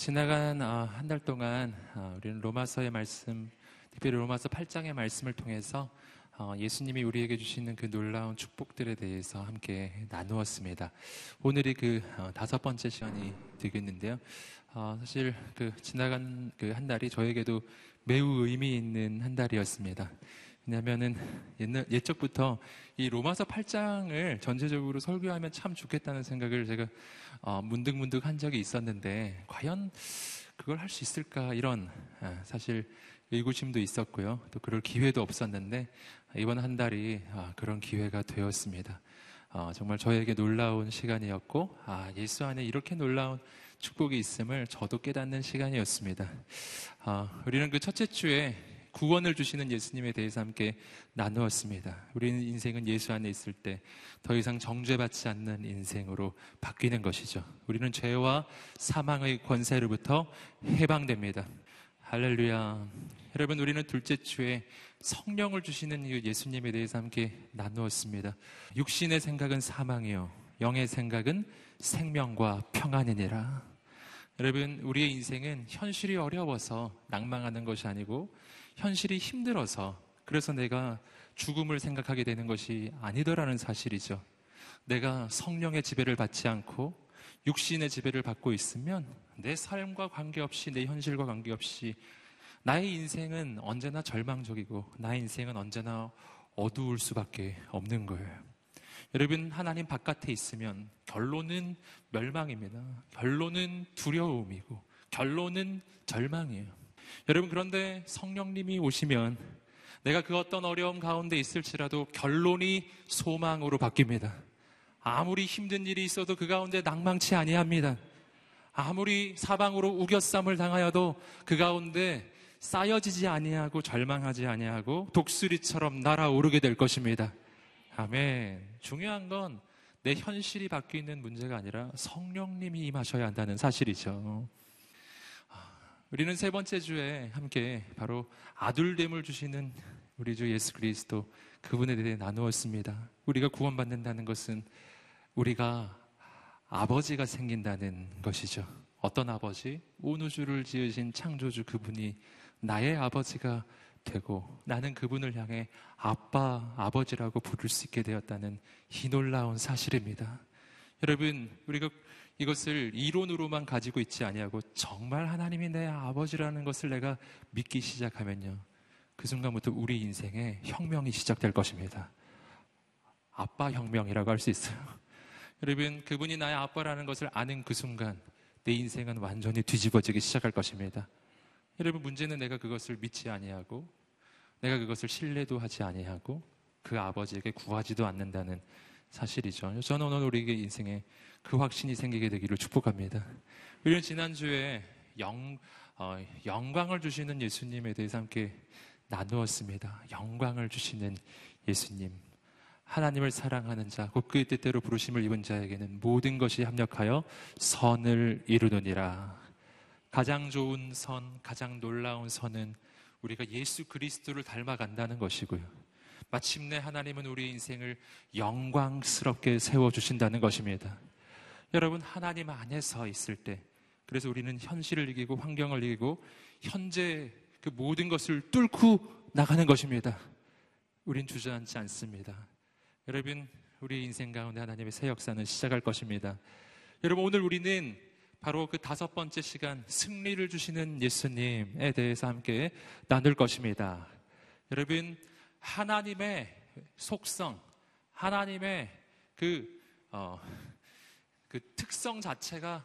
지나간 어, 한달 동안 어, 우리는 로마서의 말씀, 특별히 로마서 8장의 말씀을 통해서 어, 예수님이 우리에게 주시는 그 놀라운 축복들에 대해서 함께 나누었습니다. 오늘이 그 다섯 번째 시간이 되겠는데요. 사실 그 지나간 그 한 달이 저에게도 매우 의미 있는 한 달이었습니다. 왜냐하면은 옛날 예적부터 이 로마서 8장을 전체적으로 설교하면 참 좋겠다는 생각을 제가 어, 문득문득 한 적이 있었는데 과연 그걸 할 수 있을까 이런 아, 사실 의구심도 있었고요. 또 그럴 기회도 없었는데 이번 한 달이 아, 그런 기회가 되었습니다. 어, 정말 저에게 놀라운 시간이었고 아, 예수 안에 이렇게 놀라운 축복이 있음을 저도 깨닫는 시간이었습니다. 어, 우리는 그 첫째 주에 구원을 주시는 예수님에 대해서 함께 나누었습니다. 우리는 인생은 예수 안에 있을 때 더 이상 정죄받지 않는 인생으로 바뀌는 것이죠. 우리는 죄와 사망의 권세로부터 해방됩니다. 할렐루야. 여러분, 우리는 둘째 주에 성령을 주시는 예수님에 대해서 함께 나누었습니다. 육신의 생각은 사망이요. 영의 생각은 생명과 평안이니라. 여러분, 우리의 인생은 현실이 어려워서 낭망하는 것이 아니고 현실이 힘들어서 그래서 내가 죽음을 생각하게 되는 것이 아니더라는 사실이죠. 내가 성령의 지배를 받지 않고 육신의 지배를 받고 있으면 내 삶과 관계없이 내 현실과 관계없이 나의 인생은 언제나 절망적이고 나의 인생은 언제나 어두울 수밖에 없는 거예요. 여러분 하나님 바깥에 있으면 결론은 멸망입니다. 결론은 두려움이고 결론은 절망이에요. 여러분, 그런데 성령님이 오시면 내가 그 어떤 어려움 가운데 있을지라도 결론이 소망으로 바뀝니다. 아무리 힘든 일이 있어도 그 가운데 낭망치 아니합니다. 아무리 사방으로 우겨쌈을 당하여도 그 가운데 쌓여지지 아니하고 절망하지 아니하고 독수리처럼 날아오르게 될 것입니다. 아멘. 중요한 건 내 현실이 바뀌는 문제가 아니라 성령님이 임하셔야 한다는 사실이죠. 우리는 세 번째 주에 함께 바로 아들됨을 주시는 우리 주 예수 그리스도 그분에 대해 나누었습니다. 우리가 구원받는다는 것은 우리가 아버지가 생긴다는 것이죠. 어떤 아버지? 온 우주를 지으신 창조주 그분이 나의 아버지가 되고 나는 그분을 향해 아빠, 아버지라고 부를 수 있게 되었다는 이 놀라운 사실입니다. 여러분, 우리가 이것을 이론으로만 가지고 있지 아니하고 정말 하나님이 내 아버지라는 것을 내가 믿기 시작하면요. 그 순간부터 우리 인생에 혁명이 시작될 것입니다. 아빠 혁명이라고 할 수 있어요. 여러분, 그분이 나의 아빠라는 것을 아는 그 순간 내 인생은 완전히 뒤집어지기 시작할 것입니다. 여러분, 문제는 내가 그것을 믿지 아니하고 내가 그것을 신뢰도 하지 아니하고 그 아버지에게 구하지도 않는다는 사실이죠. 저는 오늘 우리에게 인생에 그 확신이 생기게 되기를 축복합니다. 우리는 지난주에 영, 어, 영광을 주시는 예수님에 대해서 함께 나누었습니다. 영광을 주시는 예수님. 하나님을 사랑하는 자, 곧 그의 뜻대로 부르심을 입은 자에게는 모든 것이 합력하여 선을 이루느니라. 가장 좋은 선, 가장 놀라운 선은 우리가 예수 그리스도를 닮아간다는 것이고요. 마침내 하나님은 우리 인생을 영광스럽게 세워주신다는 것입니다. 여러분, 하나님 안에서 있을 때, 그래서 우리는 현실을 이기고 환경을 이기고 현재 그 모든 것을 뚫고 나가는 것입니다. 우린 주저앉지 않습니다. 여러분, 우리 인생 가운데 하나님의 새 역사는 시작할 것입니다. 여러분, 오늘 우리는 바로 그 다섯 번째 시간 승리를 주시는 예수님에 대해서 함께 나눌 것입니다. 여러분, 하나님의 속성, 하나님의 그, 어, 그 특성 자체가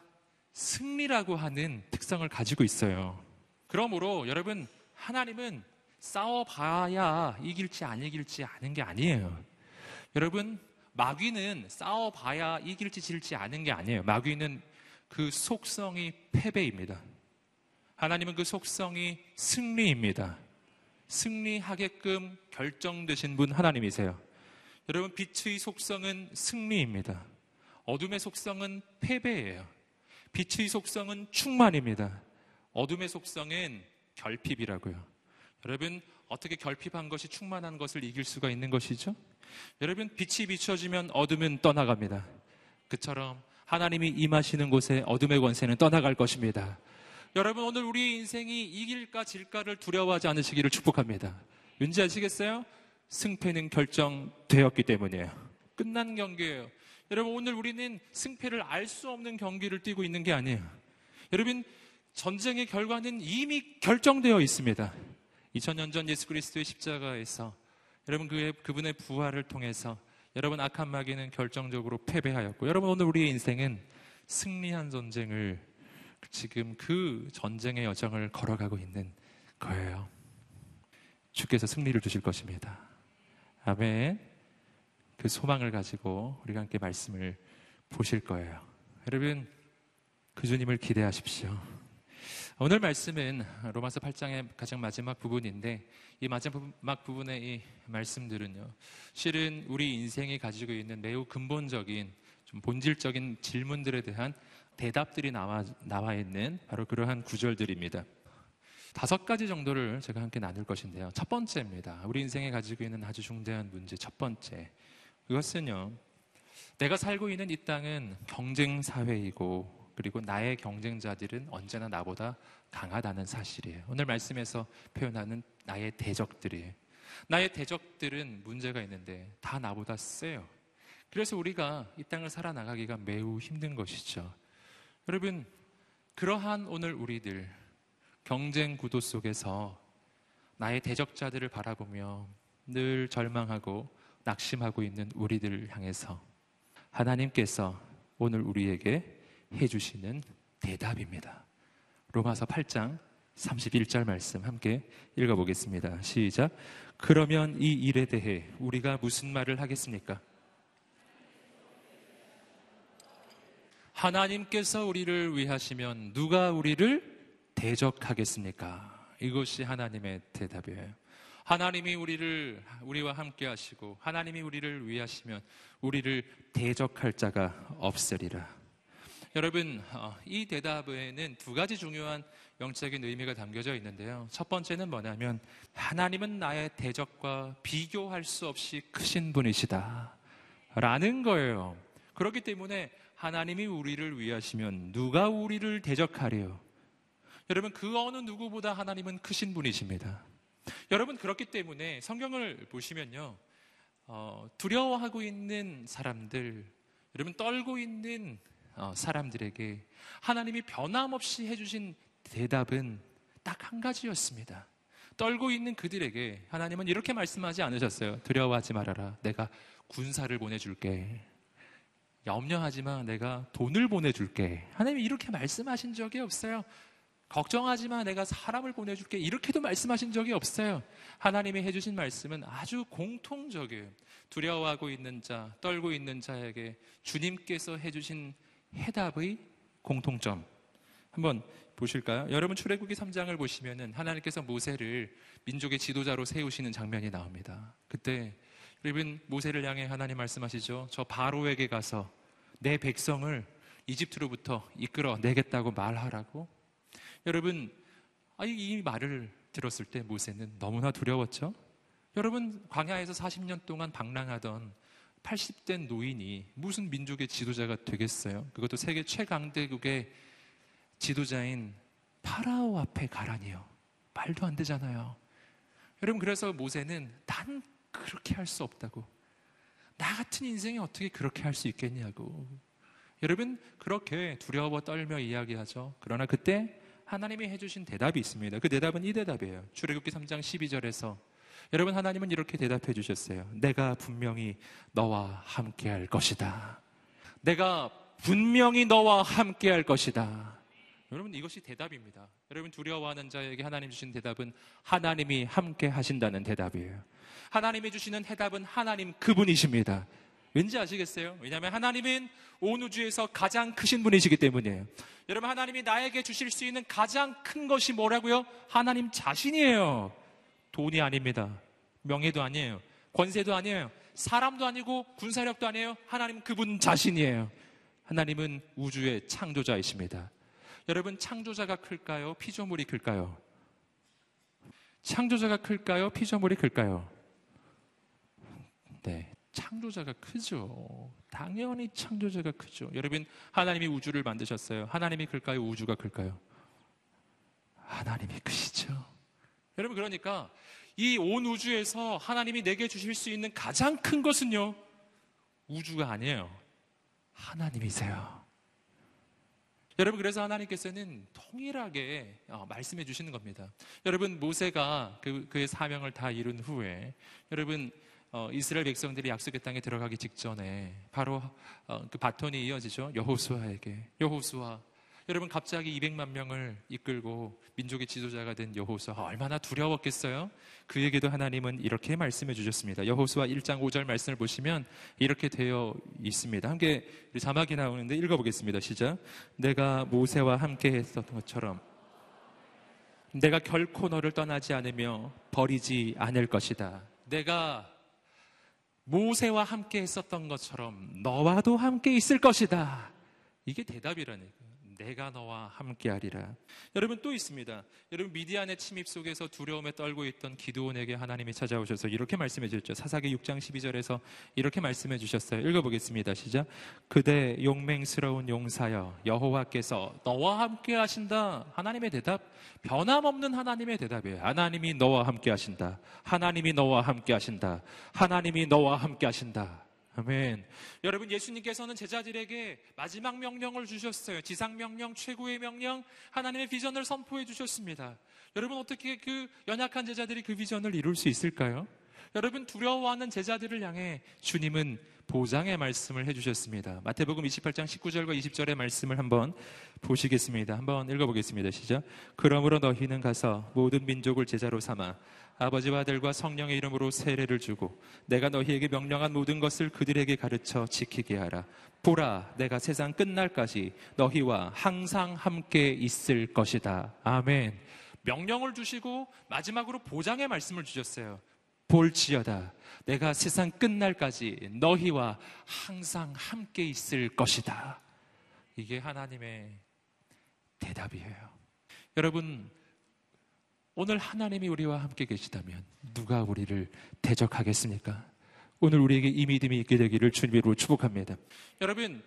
승리라고 하는 특성을 가지고 있어요. 그러므로 여러분, 하나님은 싸워봐야 이길지 안 이길지 아는 게 아니에요. 여러분, 마귀는 싸워봐야 이길지 질지 아는 게 아니에요. 마귀는 그 속성이 패배입니다. 하나님은 그 속성이 승리입니다. 승리하게끔 결정되신 분 하나님이세요. 여러분, 빛의 속성은 승리입니다. 어둠의 속성은 패배예요. 빛의 속성은 충만입니다. 어둠의 속성은 결핍이라고요. 여러분, 어떻게 결핍한 것이 충만한 것을 이길 수가 있는 것이죠? 여러분, 빛이 비춰지면 어둠은 떠나갑니다. 그처럼 하나님이 임하시는 곳에 어둠의 권세는 떠나갈 것입니다. 여러분 오늘 우리의 인생이 이길까 질까를 두려워하지 않으시기를 축복합니다. 왠지 아시겠어요? 승패는 결정되었기 때문이에요. 끝난 경기예요. 여러분 오늘 우리는 승패를 알 수 없는 경기를 뛰고 있는 게 아니에요. 여러분 전쟁의 결과는 이미 결정되어 있습니다. 2000년 전 예수 그리스도의 십자가에서 여러분 그의 그분의 부활을 통해서 여러분 악한 마귀는 결정적으로 패배하였고 여러분 오늘 우리의 인생은 승리한 전쟁을 지금 그 전쟁의 여정을 걸어가고 있는 거예요. 주께서 승리를 주실 것입니다. 아멘. 그 소망을 가지고 우리가 함께 말씀을 보실 거예요. 여러분, 그 주님을 기대하십시오. 오늘 말씀은 로마서 8장의 가장 마지막 부분인데 이 마지막 부분의 이 말씀들은요. 실은 우리 인생이 가지고 있는 매우 근본적인 좀 본질적인 질문들에 대한 대답들이 나와, 나와 있는 바로 그러한 구절들입니다. 다섯 가지 정도를 제가 함께 나눌 것인데요. 첫 번째입니다. 우리 인생에 가지고 있는 아주 중대한 문제 첫 번째. 그것은요. 내가 살고 있는 이 땅은 경쟁 사회이고 그리고 나의 경쟁자들은 언제나 나보다 강하다는 사실이에요. 오늘 말씀에서 표현하는 나의 대적들이에요. 나의 대적들은 문제가 있는데 다 나보다 세요. 그래서 우리가 이 땅을 살아나가기가 매우 힘든 것이죠. 여러분, 그러한 오늘 우리들 경쟁 구도 속에서 나의 대적자들을 바라보며 늘 절망하고 낙심하고 있는 우리들을 향해서 하나님께서 오늘 우리에게 해주시는 대답입니다. 로마서 8장 31절 말씀 함께 읽어보겠습니다. 시작. 그러면 이 일에 대해 우리가 무슨 말을 하겠습니까? 하나님께서 우리를 위하시면 누가 우리를 대적하겠습니까? 이것이 하나님의 대답이에요. 하나님이 우리를 우리와 함께 하시고 하나님이 우리를 위하시면 우리를 대적할 자가 없으리라. 여러분, 어, 이 대답에는 두 가지 중요한 영적인 의미가 담겨져 있는데요. 첫 번째는 뭐냐면 하나님은 나의 대적과 비교할 수 없이 크신 분이시다. 라는 거예요. 그렇기 때문에 하나님이 우리를 위하시면 누가 우리를 대적하리요? 여러분, 그 어느 누구보다 하나님은 크신 분이십니다. 여러분, 그렇기 때문에 성경을 보시면요. 어, 두려워하고 있는 사람들, 여러분, 떨고 있는 어, 사람들에게 하나님이 변함없이 해주신 대답은 딱 한 가지였습니다. 떨고 있는 그들에게 하나님은 이렇게 말씀하지 않으셨어요. 두려워하지 말아라. 내가 군사를 보내줄게. 염려하지 마. 내가 돈을 보내줄게. 하나님이 이렇게 말씀하신 적이 없어요. 걱정하지 마. 내가 사람을 보내줄게. 이렇게도 말씀하신 적이 없어요. 하나님이 해주신 말씀은 아주 공통적이에요. 두려워하고 있는 자, 떨고 있는 자에게 주님께서 해주신 해답의 공통점. 한번 보실까요? 여러분 출애굽기 3장을 보시면은 하나님께서 모세를 민족의 지도자로 세우시는 장면이 나옵니다. 그때 여러분 모세를 향해 하나님 말씀하시죠. 저 바로에게 가서 내 백성을 이집트로부터 이끌어 내겠다고 말하라고. 여러분 이 말을 들었을 때 모세는 너무나 두려웠죠. 여러분 광야에서 40년 동안 방랑하던 80대 노인이 무슨 민족의 지도자가 되겠어요? 그것도 세계 최강대국의 지도자인 파라오 앞에 가라니요. 말도 안 되잖아요. 여러분 그래서 모세는 단 그렇게 할 수 없다고. 나 같은 인생이 어떻게 그렇게 할 수 있겠냐고. 여러분 그렇게 두려워 떨며 이야기하죠. 그러나 그때 하나님이 해주신 대답이 있습니다. 그 대답은 이 대답이에요. 출애굽기 3장 12절에서 여러분 하나님은 이렇게 대답해 주셨어요. 내가 분명히 너와 함께 할 것이다. 내가 분명히 너와 함께 할 것이다. 여러분 이것이 대답입니다. 여러분 두려워하는 자에게 하나님 주신 대답은 하나님이 함께 하신다는 대답이에요. 하나님이 주시는 해답은 하나님 그분이십니다. 왠지 아시겠어요? 왜냐하면 하나님은 온 우주에서 가장 크신 분이시기 때문이에요. 여러분 하나님이 나에게 주실 수 있는 가장 큰 것이 뭐라고요? 하나님 자신이에요. 돈이 아닙니다. 명예도 아니에요. 권세도 아니에요. 사람도 아니고 군사력도 아니에요. 하나님 그분 자신이에요. 하나님은 우주의 창조자이십니다. 여러분 창조자가 클까요? 피조물이 클까요? 창조자가 클까요? 피조물이 클까요? 네, 창조자가 크죠. 당연히 창조자가 크죠. 여러분 하나님이 우주를 만드셨어요. 하나님이 클까요? 우주가 클까요? 하나님이 크시죠. 여러분 그러니까 이 온 우주에서 하나님이 내게 주실 수 있는 가장 큰 것은요. 우주가 아니에요. 하나님이세요. 여러분 그래서 하나님께서는 통일하게 어, 말씀해 주시는 겁니다. 여러분 모세가 그, 그의 사명을 다 이룬 후에 여러분 어, 이스라엘 백성들이 약속의 땅에 들어가기 직전에 바로 어, 그 바톤이 이어지죠. 여호수아에게 여호수아 여러분 갑자기 200만 명을 이끌고 민족의 지도자가 된 여호수아 얼마나 두려웠겠어요? 그에게도 하나님은 이렇게 말씀해 주셨습니다. 여호수아 1장 5절 말씀을 보시면 이렇게 되어 있습니다. 함께 자막이 나오는데 읽어보겠습니다. 시작. 내가 모세와 함께 했었던 것처럼 내가 결코 너를 떠나지 않으며 버리지 않을 것이다. 내가 모세와 함께 했었던 것처럼 너와도 함께 있을 것이다. 이게 대답이라는 거예요. 내가 너와 함께하리라. 여러분 또 있습니다. 여러분 미디안의 침입 속에서 두려움에 떨고 있던 기드온에게 하나님이 찾아오셔서 이렇게 말씀해 주셨죠. 사사기 6장 12절에서 이렇게 말씀해 주셨어요. 읽어보겠습니다. 시작. 그대 용맹스러운 용사여 여호와께서 너와 함께하신다. 하나님의 대답 변함없는 하나님의 대답이에요. 하나님이 너와 함께하신다. 하나님이 너와 함께하신다. 하나님이 너와 함께하신다. 아멘. 여러분, 예수님께서는 제자들에게 마지막 명령을 주셨어요. 지상 명령, 최고의 명령, 하나님의 비전을 선포해 주셨습니다. 여러분, 어떻게 그 연약한 제자들이 그 비전을 이룰 수 있을까요? 여러분, 두려워하는 제자들을 향해 주님은 보장의 말씀을 해주셨습니다. 마태복음 28장 19절과 20절의 말씀을 한번 보시겠습니다. 한번 읽어보겠습니다. 시작. 그러므로 너희는 가서 모든 민족을 제자로 삼아 아버지와 아들과 성령의 이름으로 세례를 주고 내가 너희에게 명령한 모든 것을 그들에게 가르쳐 지키게 하라. 보라, 내가 세상 끝날까지 너희와 항상 함께 있을 것이다. 아멘. 명령을 주시고 마지막으로 보장의 말씀을 주셨어요. 볼지어다. 내가 세상 끝날까지 너희와 항상 함께 있을 것이다. 이게 하나님의 대답이에요. 여러분, 오늘 하나님이 우리와 함께 계시다면 누가 우리를 대적하겠습니까? 오늘 우리에게 이 믿음이 있게 되기를 주님으로 축복합니다. 여러분,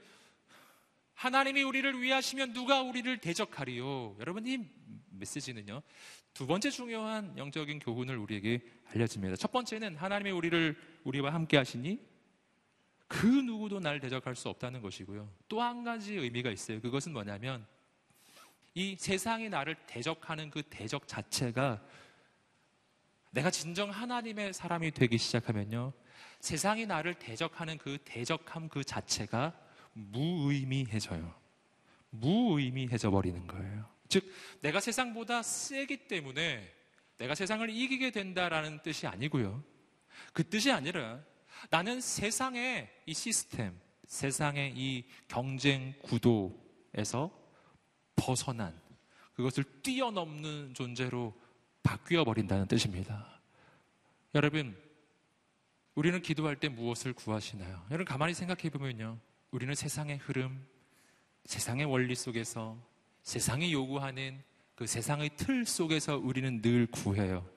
하나님이 우리를 위하시면 누가 우리를 대적하리요? 여러분, 이 메시지는요, 두 번째 중요한 영적인 교훈을 우리에게 알려집니다. 첫 번째는 하나님이 우리를, 우리와 함께 하시니 그 누구도 날 대적할 수 없다는 것이고요. 또 한 가지 의미가 있어요. 그것은 뭐냐면 이 세상이 나를 대적하는 그 대적 자체가 내가 진정 하나님의 사람이 되기 시작하면요. 세상이 나를 대적하는 그 대적함 그 자체가 무의미해져요. 무의미해져 버리는 거예요. 즉, 내가 세상보다 세기 때문에 내가 세상을 이기게 된다라는 뜻이 아니고요. 그 뜻이 아니라 나는 세상의 이 시스템, 세상의 이 경쟁 구도에서 벗어난 그것을 뛰어넘는 존재로 바뀌어 버린다는 뜻입니다. 여러분, 우리는 기도할 때 무엇을 구하시나요? 여러분 가만히 생각해 보면요. 우리는 세상의 흐름, 세상의 원리 속에서 세상이 요구하는 그 세상의 틀 속에서 우리는 늘 구해요.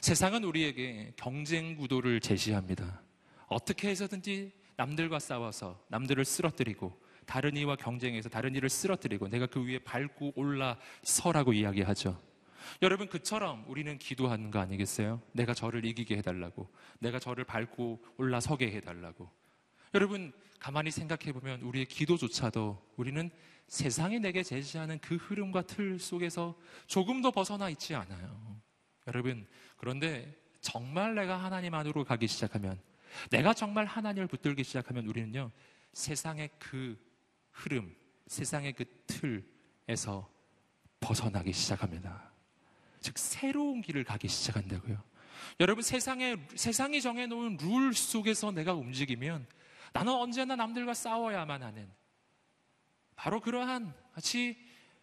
세상은 우리에게 경쟁 구도를 제시합니다. 어떻게 해서든지 남들과 싸워서 남들을 쓰러뜨리고 다른 이와 경쟁해서 다른 이를 쓰러뜨리고 내가 그 위에 밟고 올라서라고 이야기하죠. 여러분 그처럼 우리는 기도하는 거 아니겠어요? 내가 저를 이기게 해달라고, 내가 저를 밟고 올라서게 해달라고. 여러분 가만히 생각해 보면 우리의 기도조차도 우리는 세상이 내게 제시하는 그 흐름과 틀 속에서 조금도 벗어나 있지 않아요. 여러분 그런데 정말 내가 하나님 안으로 가기 시작하면, 내가 정말 하나님을 붙들기 시작하면 우리는요 세상의 그 흐름, 세상의 그 틀에서 벗어나기 시작합니다. 즉, 새로운 길을 가기 시작한다고요. 여러분, 세상에, 세상이 정해놓은 룰 속에서 내가 움직이면 나는 언제나 남들과 싸워야만 하는 바로 그러한 마치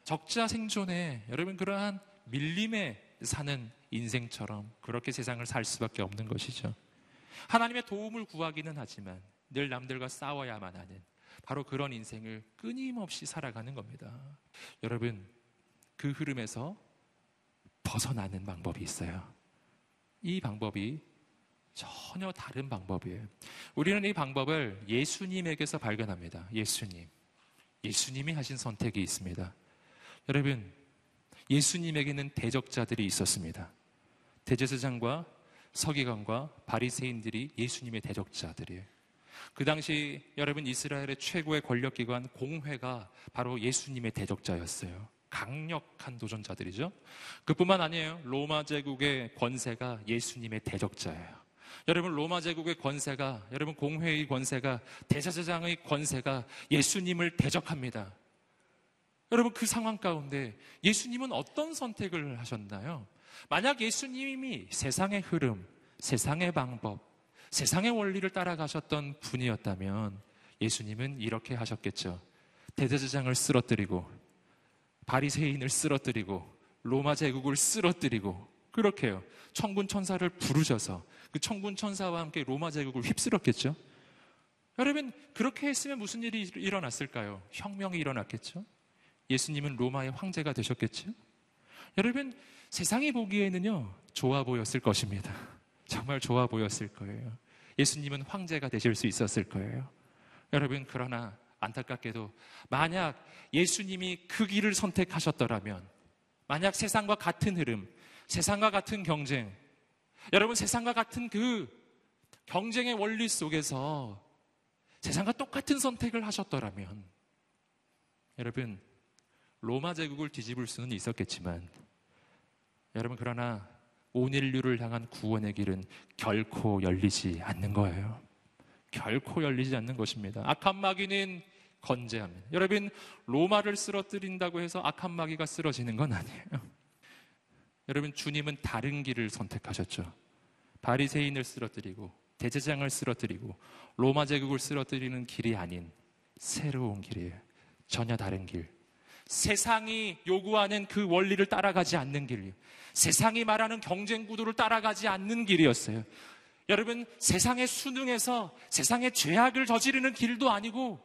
적자 생존에 여러분 그러한 밀림에 사는 인생처럼 그렇게 세상을 살 수밖에 없는 것이죠. 하나님의 도움을 구하기는 하지만 늘 남들과 싸워야만 하는 바로 그런 인생을 끊임없이 살아가는 겁니다. 여러분, 그 흐름에서 벗어나는 방법이 있어요. 이 방법이 전혀 다른 방법이에요. 우리는 이 방법을 예수님에게서 발견합니다. 예수님. 예수님이 하신 선택이 있습니다. 여러분, 예수님에게는 대적자들이 있었습니다. 대제사장과 서기관과 바리새인들이 예수님의 대적자들이에요. 그 당시 여러분 이스라엘의 최고의 권력기관 공회가 바로 예수님의 대적자였어요. 강력한 도전자들이죠. 그뿐만 아니에요. 로마 제국의 권세가 예수님의 대적자예요. 여러분 로마 제국의 권세가 여러분 공회의 권세가 대사제장의 권세가 예수님을 대적합니다. 여러분 그 상황 가운데 예수님은 어떤 선택을 하셨나요? 만약 예수님이 세상의 흐름, 세상의 방법, 세상의 원리를 따라가셨던 분이었다면 예수님은 이렇게 하셨겠죠. 대제사장을 쓰러뜨리고 바리새인을 쓰러뜨리고 로마 제국을 쓰러뜨리고 그렇게요. 천군 천사를 부르셔서 그 천군 천사와 함께 로마 제국을 휩쓸었겠죠. 여러분 그렇게 했으면 무슨 일이 일어났을까요? 혁명이 일어났겠죠. 예수님은 로마의 황제가 되셨겠죠. 여러분 세상이 보기에는요 좋아 보였을 것입니다. 정말 좋아 보였을 거예요. 예수님은 황제가 되실 수 있었을 거예요. 여러분 그러나 안타깝게도 만약 예수님이 그 길을 선택하셨더라면 만약 세상과 같은 흐름, 세상과 같은 경쟁, 여러분 세상과 같은 그 경쟁의 원리 속에서 세상과 똑같은 선택을 하셨더라면 여러분 로마 제국을 뒤집을 수는 있었겠지만 여러분 그러나 온 인류를 향한 구원의 길은 결코 열리지 않는 거예요. 결코 열리지 않는 것입니다. 악한 마귀는 건재합니다. 여러분 로마를 쓰러뜨린다고 해서 악한 마귀가 쓰러지는 건 아니에요. 여러분 주님은 다른 길을 선택하셨죠. 바리새인을 쓰러뜨리고 대제장을 쓰러뜨리고 로마 제국을 쓰러뜨리는 길이 아닌 새로운 길이에요. 전혀 다른 길. 세상이 요구하는 그 원리를 따라가지 않는 길이에요. 세상이 말하는 경쟁 구도를 따라가지 않는 길이었어요. 여러분 세상의 수능에서 세상의 죄악을 저지르는 길도 아니고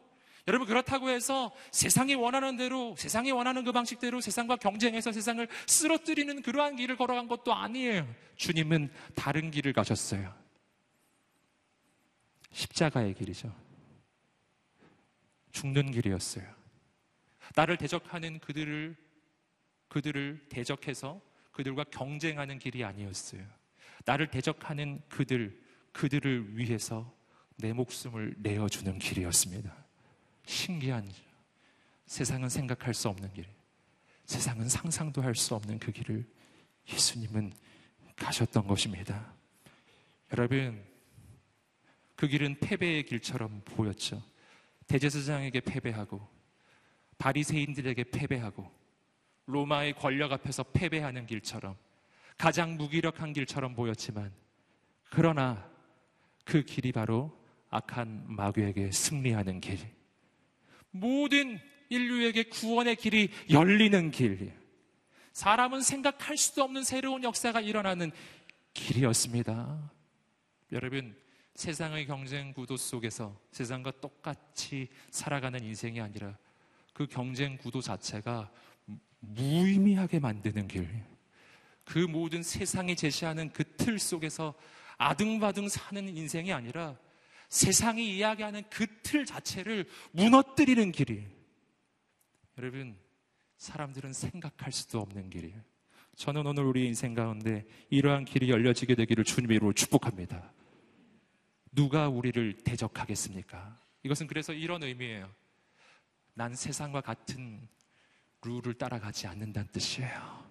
여러분 그렇다고 해서 세상이 원하는 대로 세상이 원하는 그 방식대로 세상과 경쟁해서 세상을 쓰러뜨리는 그러한 길을 걸어간 것도 아니에요. 주님은 다른 길을 가셨어요. 십자가의 길이죠. 죽는 길이었어요. 나를 대적하는 그들을 그들을 대적해서 그들과 경쟁하는 길이 아니었어요. 나를 대적하는 그들 그들을 위해서 내 목숨을 내어 주는 길이었습니다. 신기한 세상은 생각할 수 없는 길, 세상은 상상도 할 수 없는 그 길을 예수님은 가셨던 것입니다. 여러분, 그 길은 패배의 길처럼 보였죠. 대제사장에게 패배하고 바리새인들에게 패배하고 로마의 권력 앞에서 패배하는 길처럼 가장 무기력한 길처럼 보였지만 그러나 그 길이 바로 악한 마귀에게 승리하는 길. 모든 인류에게 구원의 길이 열리는 길. 사람은 생각할 수도 없는 새로운 역사가 일어나는 길이었습니다. 여러분, 세상의 경쟁 구도 속에서 세상과 똑같이 살아가는 인생이 아니라 그 경쟁 구도 자체가 무의미하게 만드는 길. 그 모든 세상이 제시하는 그 틀 속에서 아등바등 사는 인생이 아니라 세상이 이야기하는 그 틀 자체를 무너뜨리는 길이에요. 여러분, 사람들은 생각할 수도 없는 길이에요. 저는 오늘 우리 인생 가운데 이러한 길이 열려지게 되기를 주님의 이름으로 축복합니다. 누가 우리를 대적하겠습니까? 이것은 그래서 이런 의미예요. 난 세상과 같은 룰을 따라가지 않는다는 뜻이에요.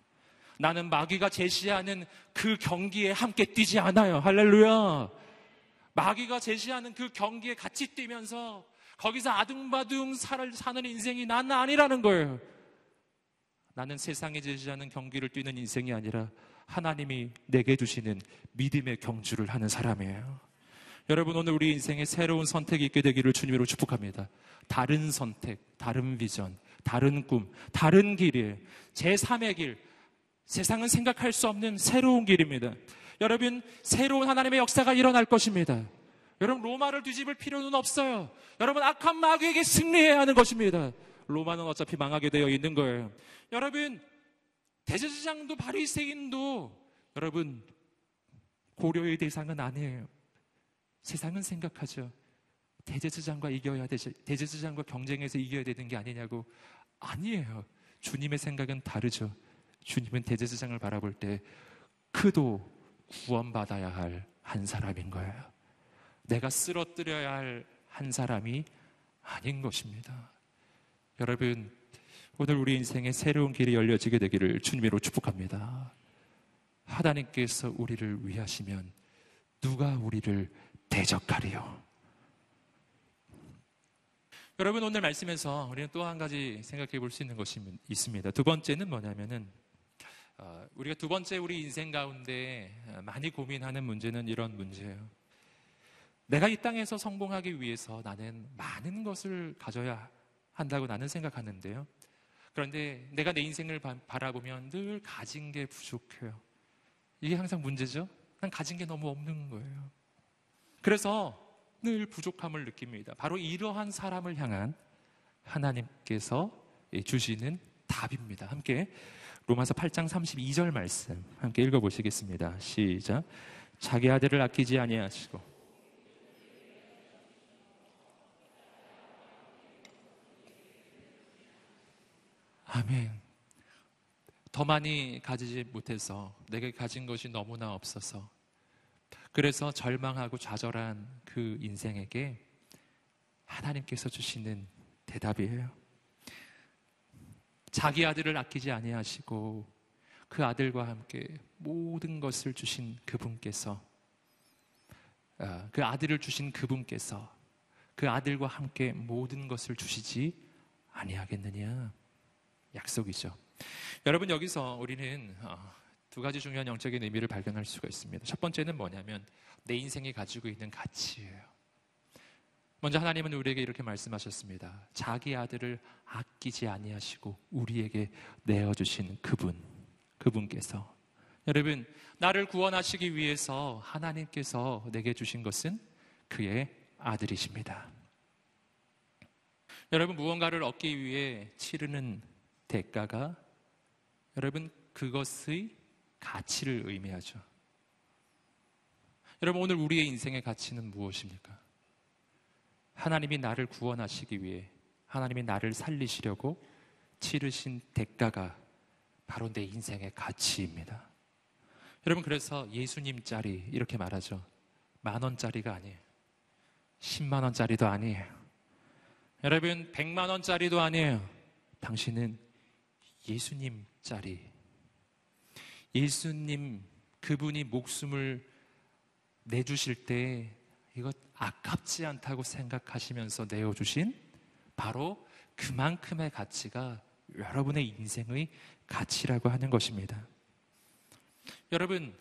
나는 마귀가 제시하는 그 경기에 함께 뛰지 않아요. 할렐루야. 마귀가 제시하는 그 경기에 같이 뛰면서 거기서 아둥바둥 사는 인생이 나는 아니라는 거예요. 나는 세상에 제시하는 경기를 뛰는 인생이 아니라 하나님이 내게 주시는 믿음의 경주를 하는 사람이에요. 여러분 오늘 우리 인생에 새로운 선택이 있게 되기를 주님으로 축복합니다. 다른 선택, 다른 비전, 다른 꿈, 다른 길이에요. 제3의 길. 세상은 생각할 수 없는 새로운 길입니다. 여러분, 새로운 하나님의 역사가 일어날 것입니다. 여러분, 로마를 뒤집을 필요는 없어요. 여러분, 악한 마귀에게 승리해야 하는 것입니다. 로마는 어차피 망하게 되어 있는 거예요. 여러분, 대제사장도 바리새인도 여러분 고려의 대상은 아니에요. 세상은 생각하죠. 대제사장과 이겨야 되지, 대제사장과 경쟁해서 이겨야 되는 게 아니냐고. 아니에요. 주님의 생각은 다르죠. 주님은 대제사장을 바라볼 때 그도 구원받아야 할 한 사람인 거예요. 내가 쓰러뜨려야 할 한 사람이 아닌 것입니다. 여러분, 오늘 우리 인생에 새로운 길이 열려지게 되기를 주님으로 축복합니다. 하나님께서 우리를 위하시면 누가 우리를 대적하리요? 여러분 오늘 말씀에서 우리는 또 한 가지 생각해 볼 수 있는 것이 있습니다. 두 번째는 뭐냐면은 어, 우리가 두 번째 우리 인생 가운데 많이 고민하는 문제는 이런 문제예요. 내가 이 땅에서 성공하기 위해서 나는 많은 것을 가져야 한다고 나는 생각하는데요. 그런데 내가 내 인생을 바 라보면 늘 가진 게 부족해요. 이게 항상 문제죠. 난 가진 게 너무 없는 거예요. 그래서 늘 부족함을 느낍니다. 바로 이러한 사람을 향한 하나님께서 주시는 답입니다. 함께 로마서 8장 32절 말씀 함께 읽어 보시겠습니다. 시작. 자기 아들을 아끼지 아니하시고 아멘. 더 많이 가지지 못해서 내게 가진 것이 너무나 없어서 그래서 절망하고 좌절한 그 인생에게 하나님께서 주시는 대답이에요. 자기 아들을 아끼지 아니하시고 그 아들과 함께 모든 것을 주신 그분께서 아, 그 아들을 주신 그분께서 그 아들과 함께 모든 것을 주시지 아니하겠느냐 약속이죠. 여러분 여기서 우리는 어, 두 가지 중요한 영적인 의미를 발견할 수가 있습니다. 첫 번째는 뭐냐면 내 인생이 가지고 있는 가치예요. 먼저 하나님은 우리에게 이렇게 말씀하셨습니다. 자기 아들을 아끼지 아니하시고 우리에게 내어 주신 그분, 그분께서 여러분 나를 구원하시기 위해서 하나님께서 내게 주신 것은 그의 아들이십니다. 여러분 무언가를 얻기 위해 치르는 대가가 여러분 그것의 가치를 의미하죠. 여러분, 오늘 우리의 인생의 가치는 무엇입니까? 하나님이 나를 구원하시기 위해 하나님이 나를 살리시려고 치르신 대가가 바로 내 인생의 가치입니다. 여러분, 그래서 예수님 짜리 이렇게 말하죠. 만 원짜리가 아니에요. 10만 원짜리도 아니에요. 여러분, 100만 원짜리도 아니에요. 당신은 예수님 짜리 예수님 그분이 목숨을 내주실 때 이것 아깝지 않다고 생각하시면서 내어주신 바로 그만큼의 가치가 여러분의 인생의 가치라고 하는 것입니다. 여러분,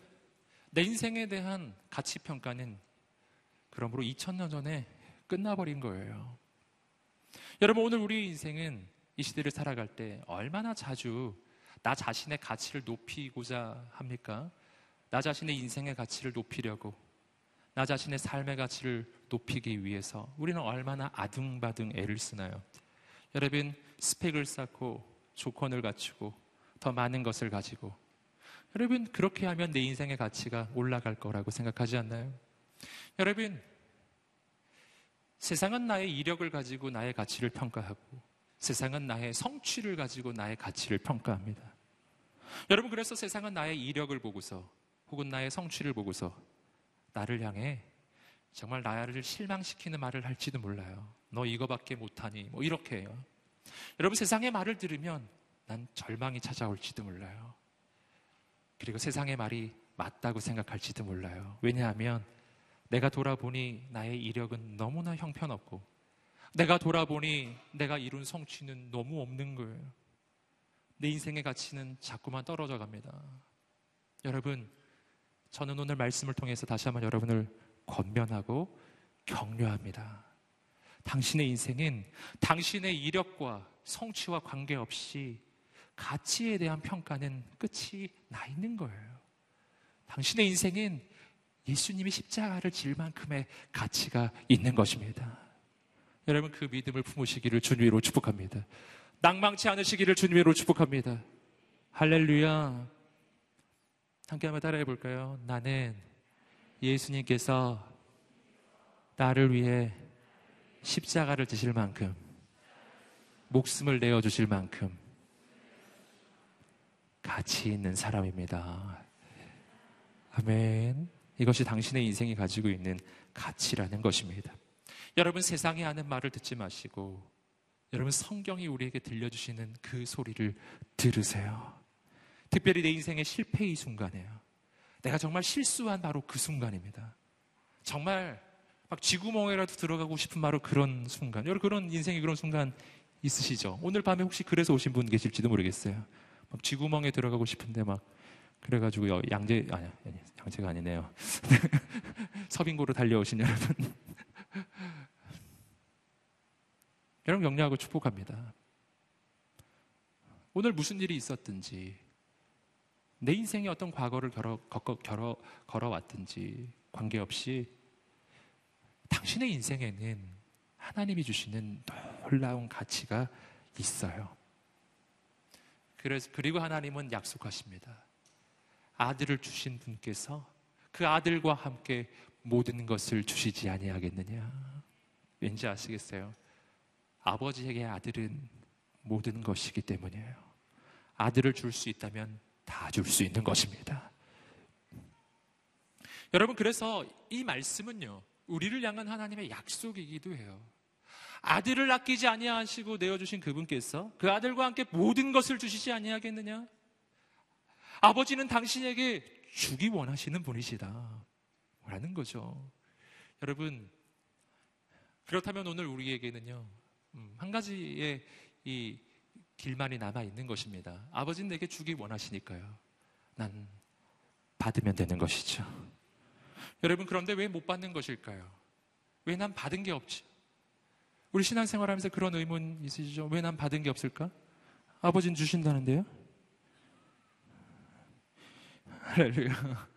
내 인생에 대한 가치 평가는 그러므로 2000년 전에 끝나버린 거예요. 여러분, 오늘 우리 인생은 이 시대를 살아갈 때 얼마나 자주 나 자신의 가치를 높이고자 합니까? 나 자신의 인생의 가치를 높이려고 나 자신의 삶의 가치를 높이기 위해서 우리는 얼마나 아둥바둥 애를 쓰나요? 여러분 스펙을 쌓고 조건을 갖추고 더 많은 것을 가지고 여러분 그렇게 하면 내 인생의 가치가 올라갈 거라고 생각하지 않나요? 여러분 세상은 나의 이력을 가지고 나의 가치를 평가하고 세상은 나의 성취를 가지고 나의 가치를 평가합니다. 여러분, 그래서 세상은 나의 이력을 보고서 혹은 나의 성취를 보고서 나를 향해 정말 나를 실망시키는 말을 할지도 몰라요. 너 이거밖에 못하니. 뭐 이렇게 해요. 여러분, 세상의 말을 들으면 난 절망이 찾아올지도 몰라요. 그리고 세상의 말이 맞다고 생각할지도 몰라요. 왜냐하면 내가 돌아보니 나의 이력은 너무나 형편없고 내가 돌아보니 내가 이룬 성취는 너무 없는 거예요. 내 인생의 가치는 자꾸만 떨어져 갑니다. 여러분, 저는 오늘 말씀을 통해서 다시 한번 여러분을 권면하고 격려합니다. 당신의 인생은 당신의 이력과 성취와 관계없이 가치에 대한 평가는 끝이 나 있는 거예요. 당신의 인생은 예수님이 십자가를 질 만큼의 가치가 있는 것입니다. 여러분 그 믿음을 품으시기를 주님으로 축복합니다. 낭망치 않으시기를 주님으로 축복합니다. 할렐루야. 함께 한번 따라해 볼까요? 나는 예수님께서 나를 위해 십자가를 지실 만큼 목숨을 내어 주실 만큼 가치 있는 사람입니다. 아멘. 이것이 당신의 인생이 가지고 있는 가치라는 것입니다. 여러분 세상에 하는 말을 듣지 마시고 여러분 성경이 우리에게 들려주시는 그 소리를 들으세요. 특별히 내 인생의 실패의 순간이에요. 내가 정말 실수한 바로 그 순간입니다. 정말 막 쥐구멍에라도 들어가고 싶은 바로 그런 순간. 여러분 그런 인생의 그런 순간 있으시죠? 오늘 밤에 혹시 그래서 오신 분 계실지도 모르겠어요. 막 쥐구멍에 들어가고 싶은데 막 그래가지고 양재 아니 아니 양재가 아니네요. 서빙고로 달려오신 여러분. 여러분 격려하고 축복합니다. 오늘 무슨 일이 있었든지 내 인생에 어떤 과거를 걸어, 걸어, 걸어왔든지 관계없이 당신의 인생에는 하나님이 주시는 놀라운 가치가 있어요. 그래서, 그리고 하나님은 약속하십니다. 아들을 주신 분께서 그 아들과 함께 모든 것을 주시지 아니하겠느냐. 왠지 아시겠어요? 아버지에게 아들은 모든 것이기 때문이에요. 아들을 줄 수 있다면 다 줄 수 있는 것입니다. 여러분, 그래서 이 말씀은요, 우리를 향한 하나님의 약속이기도 해요. 아들을 아끼지 아니하시고 내어주신 그분께서 그 아들과 함께 모든 것을 주시지 아니하겠느냐? 아버지는 당신에게 주기 원하시는 분이시다. 라는 거죠. 여러분, 그렇다면 오늘 우리에게는요, 음, 한 가지의 이 길만이 남아 있는 것입니다. 아버지는 내게 주기 원하시니까요. 난 받으면 되는 것이죠. 여러분, 그런데 왜 못 받는 것일까요? 왜 난 받은 게 없지? 우리 신앙생활 하면서 그런 의문 있으시죠? 왜 난 받은 게 없을까? 아버지는 주신다는데요? 할렐루야.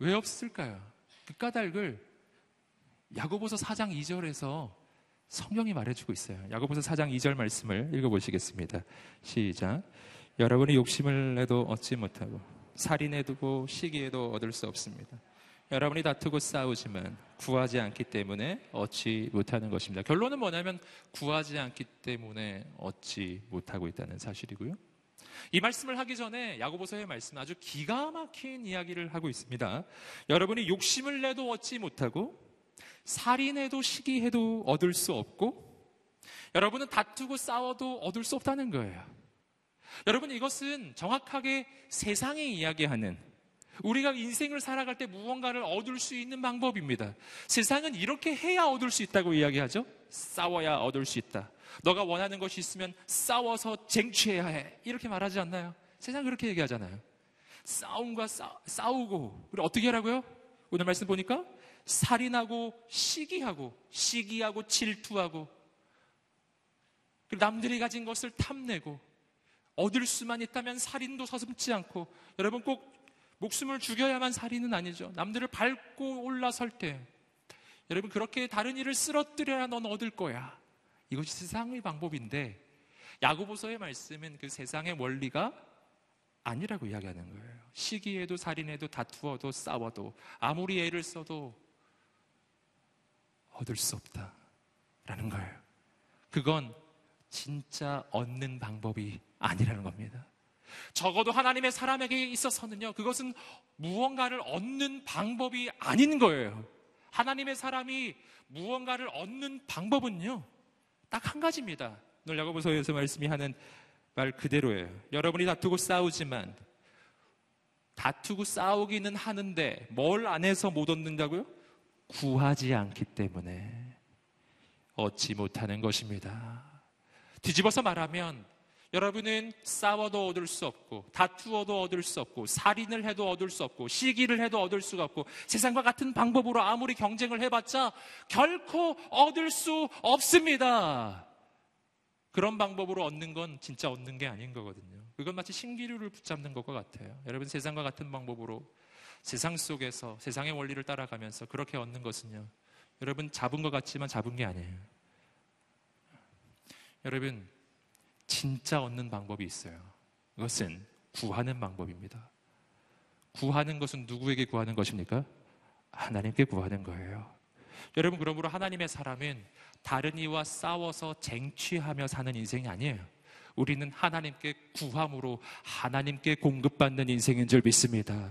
왜 없을까요? 그 까닭을 야고보서 4장 2절에서 성경이 말해주고 있어요. 야고보서 4장 2절 말씀을 읽어보시겠습니다. 시작. 여러분이 욕심을 내도 얻지 못하고 살인해두고 시기에도 얻을 수 없습니다. 여러분이 다투고 싸우지만 구하지 않기 때문에 얻지 못하는 것입니다. 결론은 뭐냐면 구하지 않기 때문에 얻지 못하고 있다는 사실이고요. 이 말씀을 하기 전에 야고보서의 말씀 아주 기가 막힌 이야기를 하고 있습니다. 여러분이 욕심을 내도 얻지 못하고 살인해도 시기해도 얻을 수 없고 여러분은 다투고 싸워도 얻을 수 없다는 거예요. 여러분 이것은 정확하게 세상이 이야기하는 우리가 인생을 살아갈 때 무언가를 얻을 수 있는 방법입니다. 세상은 이렇게 해야 얻을 수 있다고 이야기하죠. 싸워야 얻을 수 있다. 너가 원하는 것이 있으면 싸워서 쟁취해야 해. 이렇게 말하지 않나요? 세상 그렇게 얘기하잖아요. 싸움과 싸, 싸우고 우리 어떻게 하라고요? 오늘 말씀 보니까 살인하고 시기하고 시기하고 질투하고 남들이 가진 것을 탐내고 얻을 수만 있다면 살인도 서슴지 않고 여러분 꼭 목숨을 죽여야만 살인은 아니죠. 남들을 밟고 올라설 때 여러분 그렇게 다른 일을 쓰러뜨려야 넌 얻을 거야. 이것이 세상의 방법인데 야고보서의 말씀은 그 세상의 원리가 아니라고 이야기하는 거예요. 시기에도 살인해도 다투어도 싸워도 아무리 애를 써도 얻을 수 없다라는 거예요. 그건 진짜 얻는 방법이 아니라는 겁니다. 적어도 하나님의 사람에게 있어서는요, 그것은 무언가를 얻는 방법이 아닌 거예요. 하나님의 사람이 무언가를 얻는 방법은요, 딱 한 가지입니다. 오늘 야고보서에서 말씀이 하는 말 그대로예요. 여러분이 다투고 싸우지만 다투고 싸우기는 하는데 뭘 안 해서 못 얻는다고요? 구하지 않기 때문에 얻지 못하는 것입니다. 뒤집어서 말하면 여러분은 싸워도 얻을 수 없고 다투어도 얻을 수 없고 살인을 해도 얻을 수 없고 시기를 해도 얻을 수가 없고 세상과 같은 방법으로 아무리 경쟁을 해봤자 결코 얻을 수 없습니다. 그런 방법으로 얻는 건 진짜 얻는 게 아닌 거거든요. 그건 마치 신기루를 붙잡는 것과 같아요. 여러분 세상과 같은 방법으로 세상 속에서 세상의 원리를 따라가면서 그렇게 얻는 것은요. 여러분 잡은 것 같지만 잡은 게 아니에요. 여러분 진짜 얻는 방법이 있어요. 그것은 구하는 방법입니다. 구하는 것은 누구에게 구하는 것입니까? 하나님께 구하는 거예요. 여러분, 그러므로 하나님의 사람은 다른 이와 싸워서 쟁취하며 사는 인생이 아니에요. 우리는 하나님께 구함으로 하나님께 공급받는 인생인 줄 믿습니다.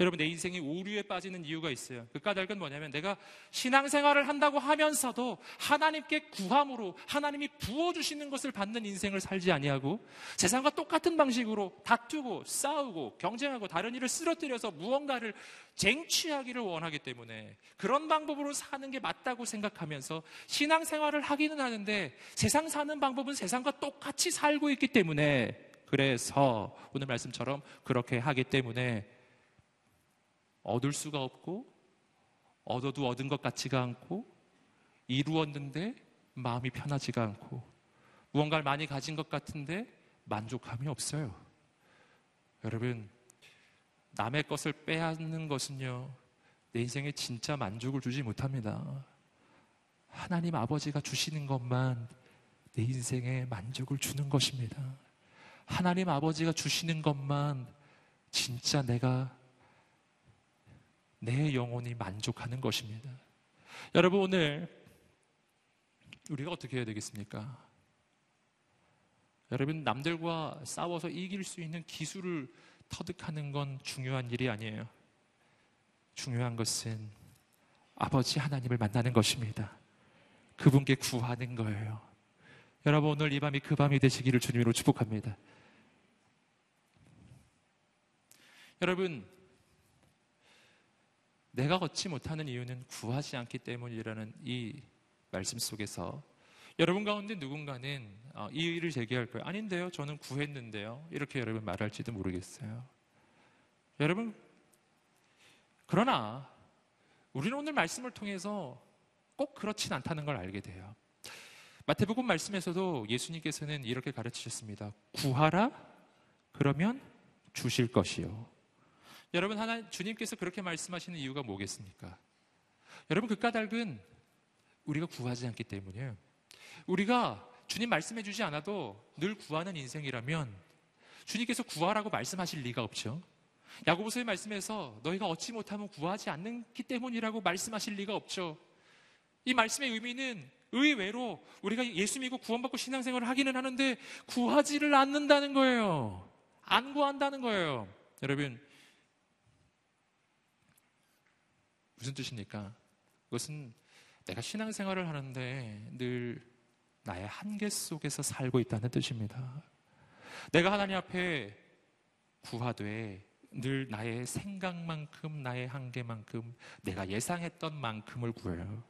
여러분 내 인생이 오류에 빠지는 이유가 있어요. 그 까닭은 뭐냐면 내가 신앙생활을 한다고 하면서도 하나님께 구함으로 하나님이 부어주시는 것을 받는 인생을 살지 아니하고 세상과 똑같은 방식으로 다투고 싸우고 경쟁하고 다른 일을 쓰러뜨려서 무언가를 쟁취하기를 원하기 때문에 그런 방법으로 사는 게 맞다고 생각하면서 신앙생활을 하기는 하는데 세상 사는 방법은 세상과 똑같이 살고 있기 때문에 그래서 오늘 말씀처럼 그렇게 하기 때문에 얻을 수가 없고 얻어도 얻은 것 같지가 않고 이루었는데 마음이 편하지가 않고 무언가를 많이 가진 것 같은데 만족함이 없어요. 여러분 남의 것을 빼앗는 것은요 내 인생에 진짜 만족을 주지 못합니다. 하나님 아버지가 주시는 것만 내 인생에 만족을 주는 것입니다. 하나님 아버지가 주시는 것만 진짜 내가 내 영혼이 만족하는 것입니다. 여러분, 오늘 우리가 어떻게 해야 되겠습니까? 여러분, 남들과 싸워서 이길 수 있는 기술을 터득하는 건 중요한 일이 아니에요. 중요한 것은 아버지 하나님을 만나는 것입니다. 그분께 구하는 거예요. 여러분, 오늘 이 밤이 그 밤이 되시기를 주님으로 축복합니다. 여러분, 내가 얻지 못하는 이유는 구하지 않기 때문이라는 이 말씀 속에서 여러분 가운데 누군가는 어, 이 일을 제기할 거예요. 아닌데요. 저는 구했는데요. 이렇게 여러분 말할지도 모르겠어요. 여러분, 그러나 우리는 오늘 말씀을 통해서 꼭 그렇진 않다는 걸 알게 돼요. 마태복음 말씀에서도 예수님께서는 이렇게 가르치셨습니다. 구하라 그러면 주실 것이요. 여러분 하나 주님께서 그렇게 말씀하시는 이유가 뭐겠습니까? 여러분 그 까닭은 우리가 구하지 않기 때문이에요. 우리가 주님 말씀해 주지 않아도 늘 구하는 인생이라면 주님께서 구하라고 말씀하실 리가 없죠. 야고보서의 말씀에서 너희가 얻지 못하면 구하지 않기 때문이라고 말씀하실 리가 없죠. 이 말씀의 의미는 의외로 우리가 예수 믿고 구원받고 신앙생활을 하기는 하는데 구하지를 않는다는 거예요. 안 구한다는 거예요. 여러분 무슨 뜻입니까? 그것은 내가 신앙생활을 하는데 늘 나의 한계 속에서 살고 있다는 뜻입니다. 내가 하나님 앞에 구하되 늘 나의 생각만큼 나의 한계만큼 내가 예상했던 만큼을 구해요.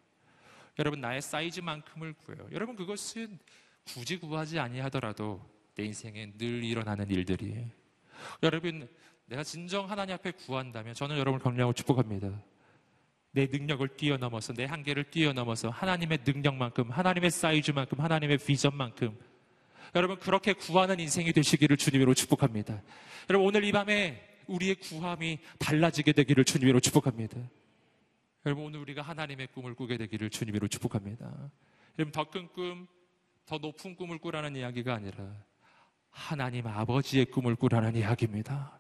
여러분 나의 사이즈만큼을 구해요. 여러분 그것은 굳이 구하지 아니하더라도 내 인생에 늘 일어나는 일들이에요. 여러분 내가 진정 하나님 앞에 구한다면 저는 여러분을 격려하고 축복합니다. 내 능력을 뛰어넘어서 내 한계를 뛰어넘어서 하나님의 능력만큼 하나님의 사이즈만큼 하나님의 비전만큼 여러분 그렇게 구하는 인생이 되시기를 주님으로 축복합니다. 여러분 오늘 이 밤에 우리의 구함이 달라지게 되기를 주님으로 축복합니다. 여러분 오늘 우리가 하나님의 꿈을 꾸게 되기를 주님으로 축복합니다. 여러분 더 큰 꿈, 더 높은 꿈을 꾸라는 이야기가 아니라 하나님 아버지의 꿈을 꾸라는 이야기입니다.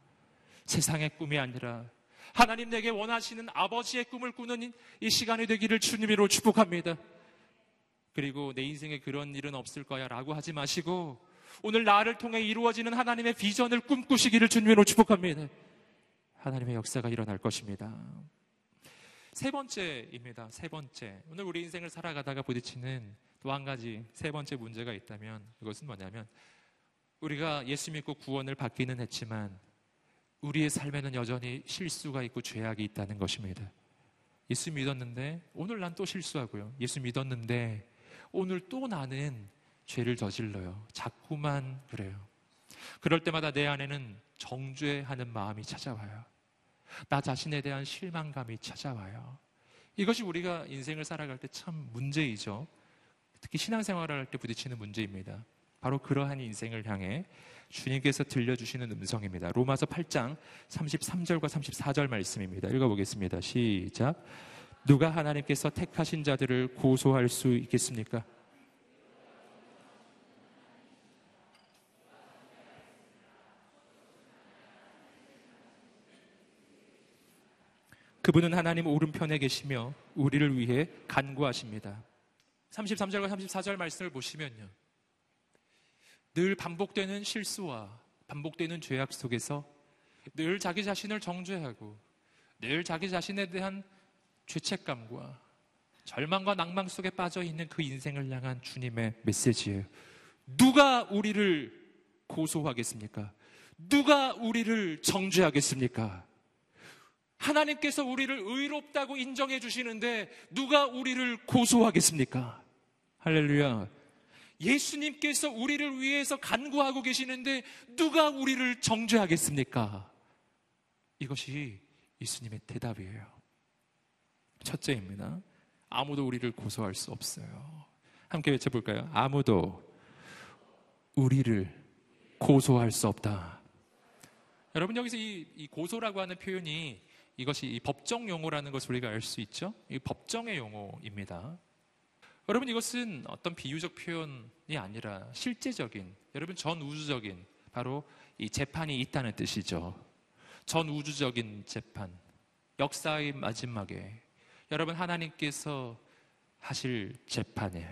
세상의 꿈이 아니라 하나님 내게 원하시는 아버지의 꿈을 꾸는 이 시간이 되기를 주님으로 축복합니다. 그리고 내 인생에 그런 일은 없을 거야 라고 하지 마시고 오늘 나를 통해 이루어지는 하나님의 비전을 꿈꾸시기를 주님으로 축복합니다. 하나님의 역사가 일어날 것입니다. 세 번째입니다. 세 번째. 오늘 우리 인생을 살아가다가 부딪히는 또 한 가지 세 번째 문제가 있다면 그것은 뭐냐면 우리가 예수 믿고 구원을 받기는 했지만 우리의 삶에는 여전히 실수가 있고 죄악이 있다는 것입니다. 예수 믿었는데 오늘 난 또 실수하고요. 예수 믿었는데 오늘 또 나는 죄를 저질러요. 자꾸만 그래요. 그럴 때마다 내 안에는 정죄하는 마음이 찾아와요. 나 자신에 대한 실망감이 찾아와요. 이것이 우리가 인생을 살아갈 때 참 문제이죠. 특히 신앙생활을 할 때 부딪히는 문제입니다. 바로 그러한 인생을 향해 주님께서 들려주시는 음성입니다. 로마서 8장 33절과 34절 말씀입니다. 읽어보겠습니다. 시작. 누가 하나님께서 택하신 자들을 고소할 수 있겠습니까? 그분은 하나님 오른편에 계시며 우리를 위해 간구하십니다. 33절과 34절 말씀을 보시면요. 늘 반복되는 실수와 반복되는 죄악 속에서 늘 자기 자신을 정죄하고 늘 자기 자신에 대한 죄책감과 절망과 낭망 속에 빠져 있는 그 인생을 향한 주님의 메시지예요. 누가 우리를 고소하겠습니까? 누가 우리를 정죄하겠습니까? 하나님께서 우리를 의롭다고 인정해 주시는데 누가 우리를 고소하겠습니까? 할렐루야. 예수님께서 우리를 위해서 간구하고 계시는데 누가 우리를 정죄하겠습니까? 이것이 예수님의 대답이에요. 첫째입니다. 아무도 우리를 고소할 수 없어요. 함께 외쳐볼까요? 아무도 우리를 고소할 수 없다. 여러분 여기서 이, 이 고소라고 하는 표현이 이것이 이 법정 용어라는 것을 우리가 알 수 있죠. 이 법정의 용어입니다. 여러분 이것은 어떤 비유적 표현이 아니라 실제적인 여러분 전 우주적인 바로 이 재판이 있다는 뜻이죠. 전 우주적인 재판 역사의 마지막에 여러분 하나님께서 하실 재판에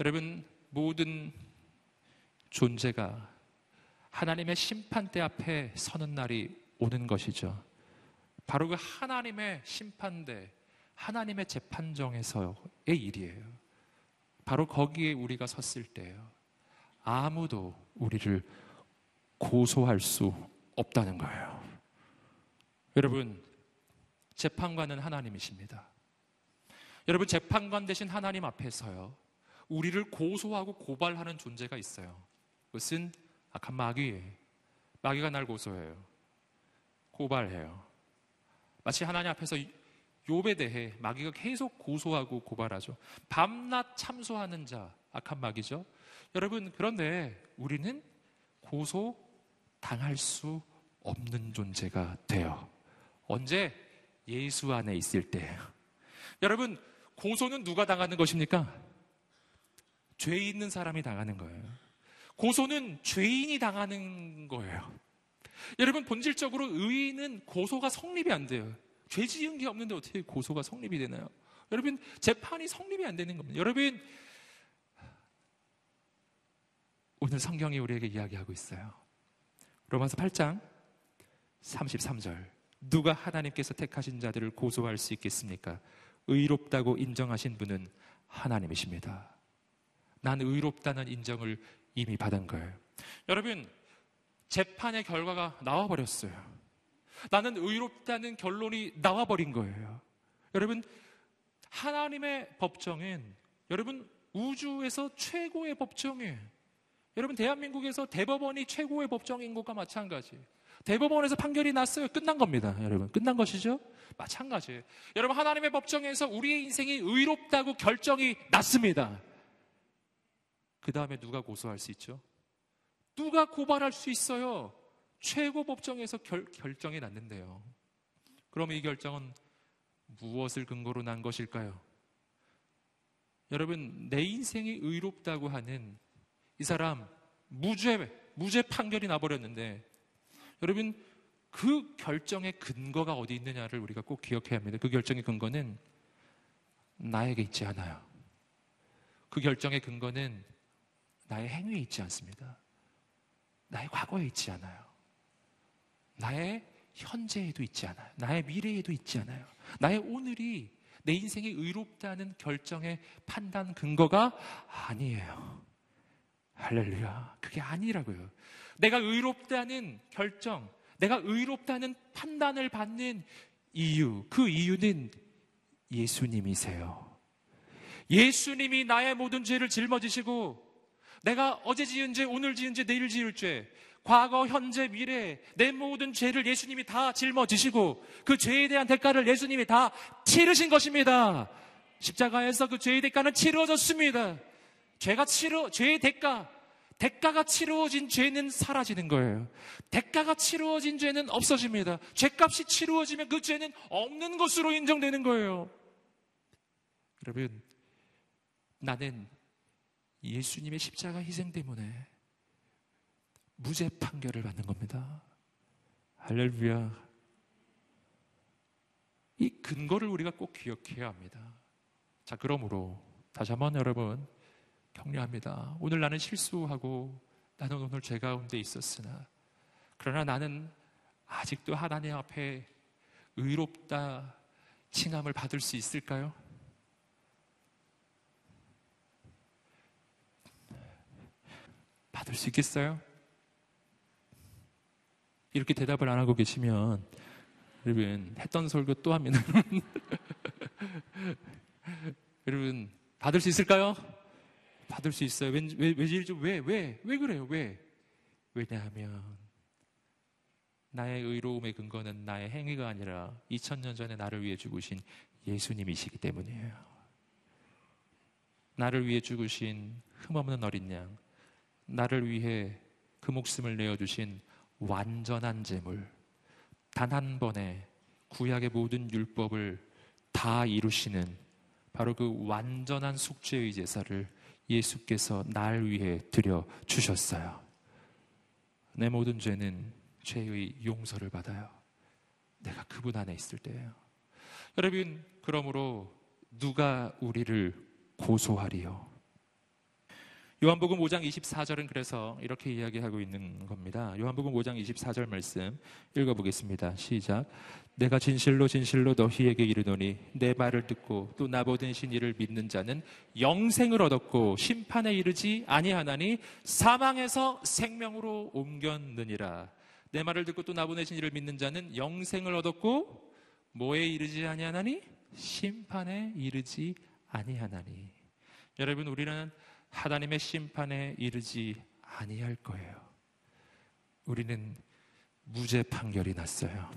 여러분 모든 존재가 하나님의 심판대 앞에 서는 날이 오는 것이죠. 바로 그 하나님의 심판대, 하나님의 재판정에서의 일이에요. 바로 거기에 우리가 섰을 때예요. 아무도 우리를 고소할 수 없다는 거예요. 여러분, 재판관은 하나님이십니다. 여러분, 재판관 대신 하나님 앞에서요. 우리를 고소하고 고발하는 존재가 있어요. 그것은 악한 마귀. 마귀가 날 고소해요. 고발해요. 마치 하나님 앞에서 욥에 대해 마귀가 계속 고소하고 고발하죠. 밤낮 참소하는 자, 악한 마귀죠. 여러분, 그런데 우리는 고소 당할 수 없는 존재가 돼요. 언제? 예수 안에 있을 때예요. 여러분, 고소는 누가 당하는 것입니까? 죄 있는 사람이 당하는 거예요. 고소는 죄인이 당하는 거예요. 여러분, 본질적으로 의인은 고소가 성립이 안 돼요. 죄 지은 게 없는데 어떻게 고소가 성립이 되나요? 여러분, 재판이 성립이 안 되는 겁니다. 여러분, 오늘 성경이 우리에게 이야기하고 있어요. 로마서 8장 33절. 누가 하나님께서 택하신 자들을 고소할 수 있겠습니까? 의롭다고 인정하신 분은 하나님이십니다. 난 의롭다는 인정을 이미 받은 거예요. 여러분, 재판의 결과가 나와버렸어요. 나는 의롭다는 결론이 나와버린 거예요. 여러분, 하나님의 법정은 여러분, 우주에서 최고의 법정이에요. 여러분, 대한민국에서 대법원이 최고의 법정인 것과 마찬가지. 대법원에서 판결이 났어요. 끝난 겁니다. 여러분. 끝난 것이죠? 마찬가지예요. 여러분, 하나님의 법정에서 우리의 인생이 의롭다고 결정이 났습니다. 그 다음에 누가 고소할 수 있죠? 누가 고발할 수 있어요? 최고 법정에서 결, 결정이 났는데요. 그럼 이 결정은 무엇을 근거로 난 것일까요? 여러분, 내 인생이 의롭다고 하는 이 사람 무죄, 무죄 판결이 나버렸는데 여러분, 그 결정의 근거가 어디 있느냐를 우리가 꼭 기억해야 합니다. 그 결정의 근거는 나에게 있지 않아요. 그 결정의 근거는 나의 행위에 있지 않습니다. 나의 과거에 있지 않아요. 나의 현재에도 있지 않아요. 나의 미래에도 있지 않아요. 나의 오늘이 내 인생이 의롭다는 결정의 판단 근거가 아니에요. 할렐루야. 그게 아니라고요. 내가 의롭다는 결정, 내가 의롭다는 판단을 받는 이유, 그 이유는 예수님이세요. 예수님이 나의 모든 죄를 짊어지시고 내가 어제 지은 죄, 오늘 지은 죄, 내일 지을 죄, 과거, 현재, 미래, 내 모든 죄를 예수님이 다 짊어지시고 그 죄에 대한 대가를 예수님이 다 치르신 것입니다. 십자가에서 그 죄의 대가는 치러졌습니다. 죄가 치러, 죄의 대가, 대가가 치루어진 죄는 사라지는 거예요. 대가가 치루어진 죄는 없어집니다. 죄값이 치루어지면 그 죄는 없는 것으로 인정되는 거예요. 여러분, 나는 예수님의 십자가 희생 때문에 무죄 판결을 받는 겁니다. 할렐루야. 이 근거를 우리가 꼭 기억해야 합니다. 자, 그러므로 다시 한번 여러분 격려합니다. 오늘 나는 실수하고 나는 오늘 죄 가운데 있었으나 그러나 나는 아직도 하나님 앞에 의롭다 칭함을 받을 수 있을까요? 받을 수 있겠어요? 이렇게 대답을 안 하고 계시면 여러분 했던 설교 또 합니다. 여러분 받을 수 있을까요? 받을 수 있어요. 왜, 왜, 왜, 왜, 왜 그래요? 왜? 왜냐하면 나의 의로움의 근거는 나의 행위가 아니라 2000년 전에 나를 위해 죽으신 예수님이시기 때문이에요. 나를 위해 죽으신 흠없는 어린 양, 나를 위해 그 목숨을 내어주신 완전한 제물, 단 한 번에 구약의 모든 율법을 다 이루시는 바로 그 완전한 숙제의 제사를 예수께서 날 위해 드려 주셨어요. 내 모든 죄는 죄의 용서를 받아요. 내가 그분 안에 있을 때예요. 여러분, 그러므로 누가 우리를 고소하리요? 요한복음 5장 24절은 그래서 이렇게 이야기하고 있는 겁니다. 요한복음 5장 24절 말씀 읽어보겠습니다. 시작. 내가 진실로 진실로 너희에게 이르노니 내 말을 듣고 또 나보내신 이를 믿는 자는 영생을 얻었고 심판에 이르지 아니하나니 사망에서 생명으로 옮겼느니라. 내 말을 듣고 또 나보내신 이를 믿는 자는 영생을 얻었고 뭐에 이르지 아니하나니 심판에 이르지 아니하나니. 여러분 우리는 하나님의 심판에 이르지 아니할 거예요. 우리는 무죄 판결이 났어요.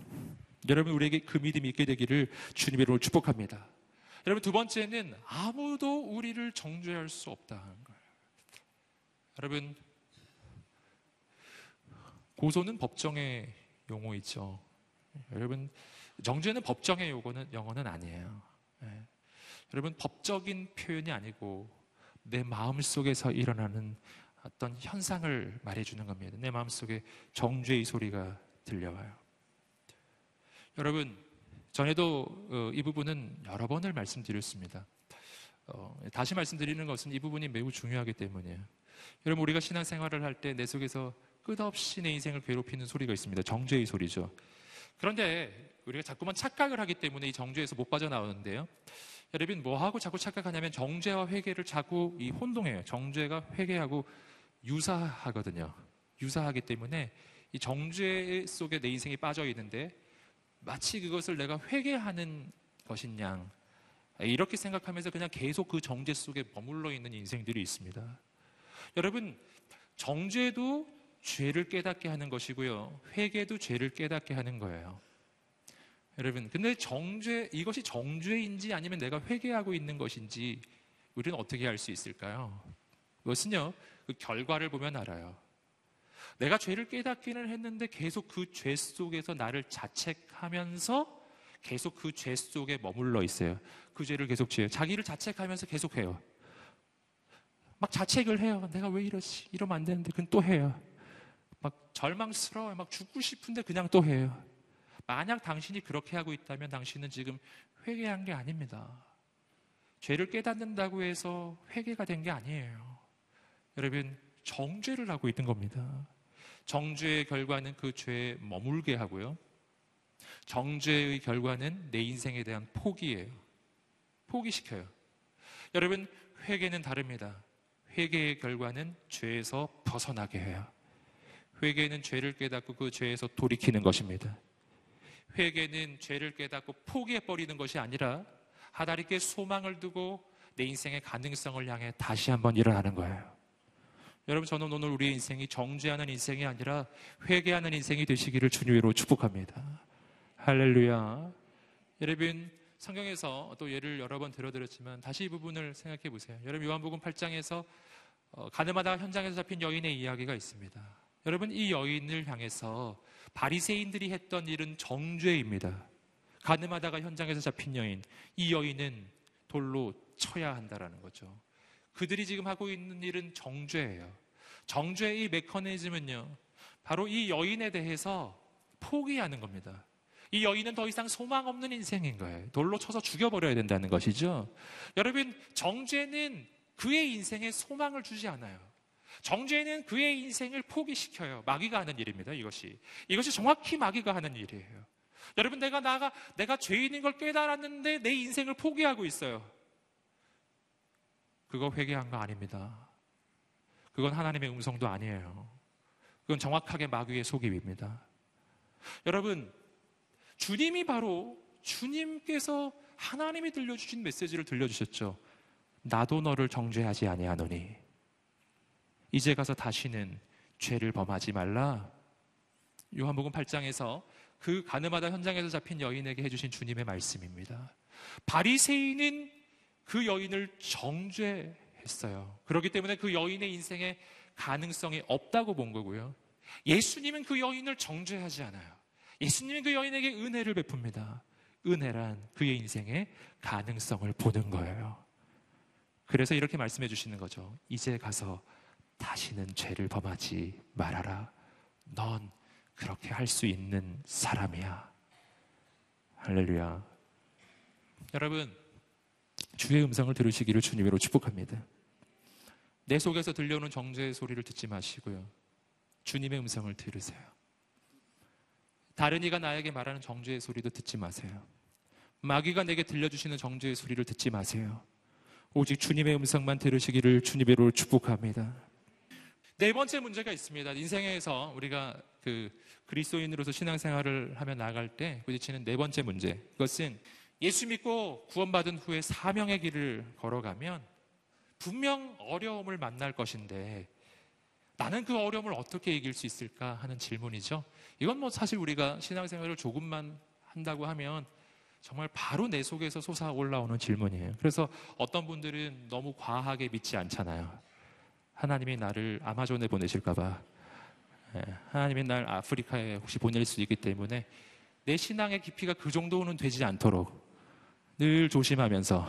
여러분 우리에게 그 믿음이 있게 되기를 주님의 이름으로 축복합니다. 여러분 두 번째는 아무도 우리를 정죄할 수 없다는 거예요. 여러분 고소는 법정의 용어이죠. 여러분 정죄는 법정의 용어는 아니에요. 네. 여러분 법적인 표현이 아니고 내 마음 속에서 일어나는 어떤 현상을 말해주는 겁니다. 내 마음 속에 정죄의 소리가 들려와요. 여러분, 전에도 어, 이 부분은 여러 번을 말씀드렸습니다. 어, 다시 말씀드리는 것은 이 부분이 매우 중요하기 때문이에요. 여러분, 우리가 신앙생활을 할 때 내 속에서 끝없이 내 인생을 괴롭히는 소리가 있습니다. 정죄의 소리죠. 그런데 우리가 자꾸만 착각을 하기 때문에 이 정죄에서 못 빠져나오는데요. 여러분 뭐하고 자꾸 착각하냐면 정죄와 회개를 자꾸 이 혼동해요. 정죄가 회개하고 유사하거든요. 유사하기 때문에 이 정죄 속에 내 인생이 빠져 있는데 마치 그것을 내가 회개하는 것인 양 이렇게 생각하면서 그냥 계속 그 정죄 속에 머물러 있는 인생들이 있습니다. 여러분 정죄도 죄를 깨닫게 하는 것이고요. 회개도 죄를 깨닫게 하는 거예요. 여러분, 근데 정죄, 이것이 정죄인지 아니면 내가 회개하고 있는 것인지 우리는 어떻게 알 수 있을까요? 그것은요, 그 결과를 보면 알아요. 내가 죄를 깨닫기는 했는데 계속 그 죄 속에서 나를 자책하면서 계속 그 죄 속에 머물러 있어요. 그 죄를 계속 지어요. 자기를 자책하면서 계속 해요. 막 자책을 해요. 내가 왜 이러지? 이러면 안 되는데 그건 또 해요. 막 절망스러워요. 막 죽고 싶은데 그냥 또 해요. 만약 당신이 그렇게 하고 있다면 당신은 지금 회개한 게 아닙니다. 죄를 깨닫는다고 해서 회개가 된 게 아니에요. 여러분, 정죄를 하고 있는 겁니다. 정죄의 결과는 그 죄에 머물게 하고요. 정죄의 결과는 내 인생에 대한 포기예요. 포기시켜요. 여러분, 회개는 다릅니다. 회개의 결과는 죄에서 벗어나게 해요. 회개는 죄를 깨닫고 그 죄에서 돌이키는 것입니다. 회개는 죄를 깨닫고 포기해버리는 것이 아니라 하나님께 소망을 두고 내 인생의 가능성을 향해 다시 한번 일어나는 거예요. 여러분, 저는 오늘 우리의 인생이 정죄하는 인생이 아니라 회개하는 인생이 되시기를 주님으로 축복합니다. 할렐루야. 여러분, 성경에서 또 예를 여러 번 들어드렸지만 다시 이 부분을 생각해 보세요. 여러분, 요한복음 8장에서 어, 가늠하다 현장에서 잡힌 여인의 이야기가 있습니다. 여러분, 이 여인을 향해서 바리새인들이 했던 일은 정죄입니다. 가늠하다가 현장에서 잡힌 여인, 이 여인은 돌로 쳐야 한다라는 거죠. 그들이 지금 하고 있는 일은 정죄예요. 정죄의 메커니즘은요, 바로 이 여인에 대해서 포기하는 겁니다. 이 여인은 더 이상 소망 없는 인생인 거예요. 돌로 쳐서 죽여버려야 된다는 것이죠. 여러분, 정죄는 그의 인생에 소망을 주지 않아요. 정죄는 그의 인생을 포기시켜요. 마귀가 하는 일입니다. 이것이. 이것이 정확히 마귀가 하는 일이에요. 여러분, 내가 나가, 내가 죄인인 걸 깨달았는데 내 인생을 포기하고 있어요. 그거 회개한 거 아닙니다. 그건 하나님의 음성도 아니에요. 그건 정확하게 마귀의 속임입니다. 여러분, 주님이 바로 주님께서 하나님이 들려주신 메시지를 들려주셨죠. 나도 너를 정죄하지 아니하노니 이제 가서 다시는 죄를 범하지 말라. 요한복음 8장에서 그 가늠하다 현장에서 잡힌 여인에게 해주신 주님의 말씀입니다. 바리새인은 그 여인을 정죄했어요. 그렇기 때문에 그 여인의 인생에 가능성이 없다고 본 거고요. 예수님은 그 여인을 정죄하지 않아요. 예수님은 그 여인에게 은혜를 베풉니다. 은혜란 그의 인생에 가능성을 보는 거예요. 그래서 이렇게 말씀해 주시는 거죠. 이제 가서 다시는 죄를 범하지 말아라. 넌 그렇게 할 수 있는 사람이야. 할렐루야. 여러분, 주의 음성을 들으시기를 주님으로 축복합니다. 내 속에서 들려오는 정죄의 소리를 듣지 마시고요. 주님의 음성을 들으세요. 다른 이가 나에게 말하는 정죄의 소리도 듣지 마세요. 마귀가 내게 들려주시는 정죄의 소리를 듣지 마세요. 오직 주님의 음성만 들으시기를 주님으로 축복합니다. 네 번째 문제가 있습니다. 인생에서 우리가 그 그리스도인으로서 신앙생활을 하며 나갈 때 부딪히는 네 번째 문제. 그것은 예수 믿고 구원받은 후에 사명의 길을 걸어가면 분명 어려움을 만날 것인데 나는 그 어려움을 어떻게 이길 수 있을까 하는 질문이죠. 이건 뭐 사실 우리가 신앙생활을 조금만 한다고 하면 정말 바로 내 속에서 솟아 올라오는 질문이에요. 그래서 어떤 분들은 너무 과하게 믿지 않잖아요. 하나님이 나를 아마존에 보내실까봐. 예, 하나님이 날 아프리카에 혹시 보낼 수 있기 때문에 내 신앙의 깊이가 그 정도는 되지 않도록 늘 조심하면서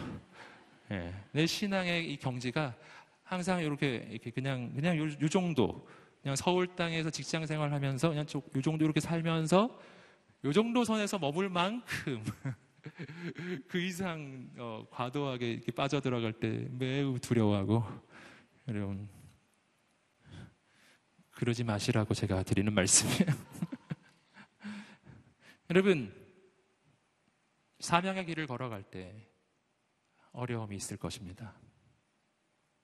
예, 내 신앙의 이 경지가 항상 이렇게, 이렇게 그냥 그냥 요, 요 정도 그냥 서울 땅에서 직장 생활하면서 그냥 요 정도 이렇게 살면서 요 정도 선에서 머물 만큼 그 이상 어, 과도하게 빠져들어갈 때 매우 두려워하고 여러분 그러지 마시라고 제가 드리는 말씀이에요. 여러분, 사명의 길을 걸어갈 때 어려움이 있을 것입니다.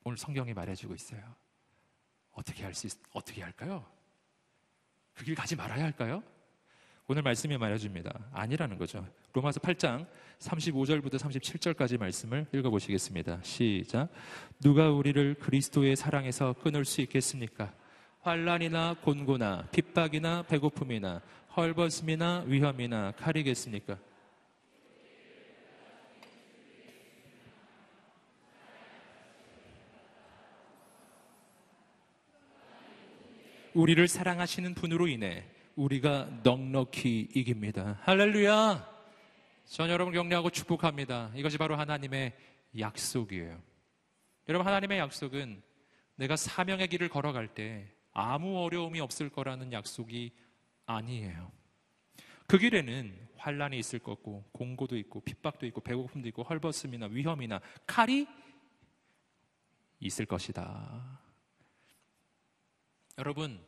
오늘 성경이 말해주고 있어요. 어떻게 할 수, 어떻게 할까요? 그 길 가지 말아야 할까요? 오늘 말씀이 말해줍니다. 아니라는 거죠. 로마서 8장 35절부터 37절까지 말씀을 읽어보시겠습니다. 시작. 누가 우리를 그리스도의 사랑에서 끊을 수 있겠습니까? 환란이나 곤고나 핍박이나 배고픔이나 헐벗음이나 위험이나 칼이겠습니까? 우리를 사랑하시는 분으로 인해 우리가 넉넉히 이깁니다. 할렐루야! 전 여러분 격려하고 축복합니다. 이것이 바로 하나님의 약속이에요. 여러분, 하나님의 약속은 내가 사명의 길을 걸어갈 때 아무 어려움이 없을 거라는 약속이 아니에요. 그 길에는 환란이 있을 거고 공고도 있고 핍박도 있고 배고픔도 있고 헐벗음이나 위험이나 칼이 있을 것이다. 여러분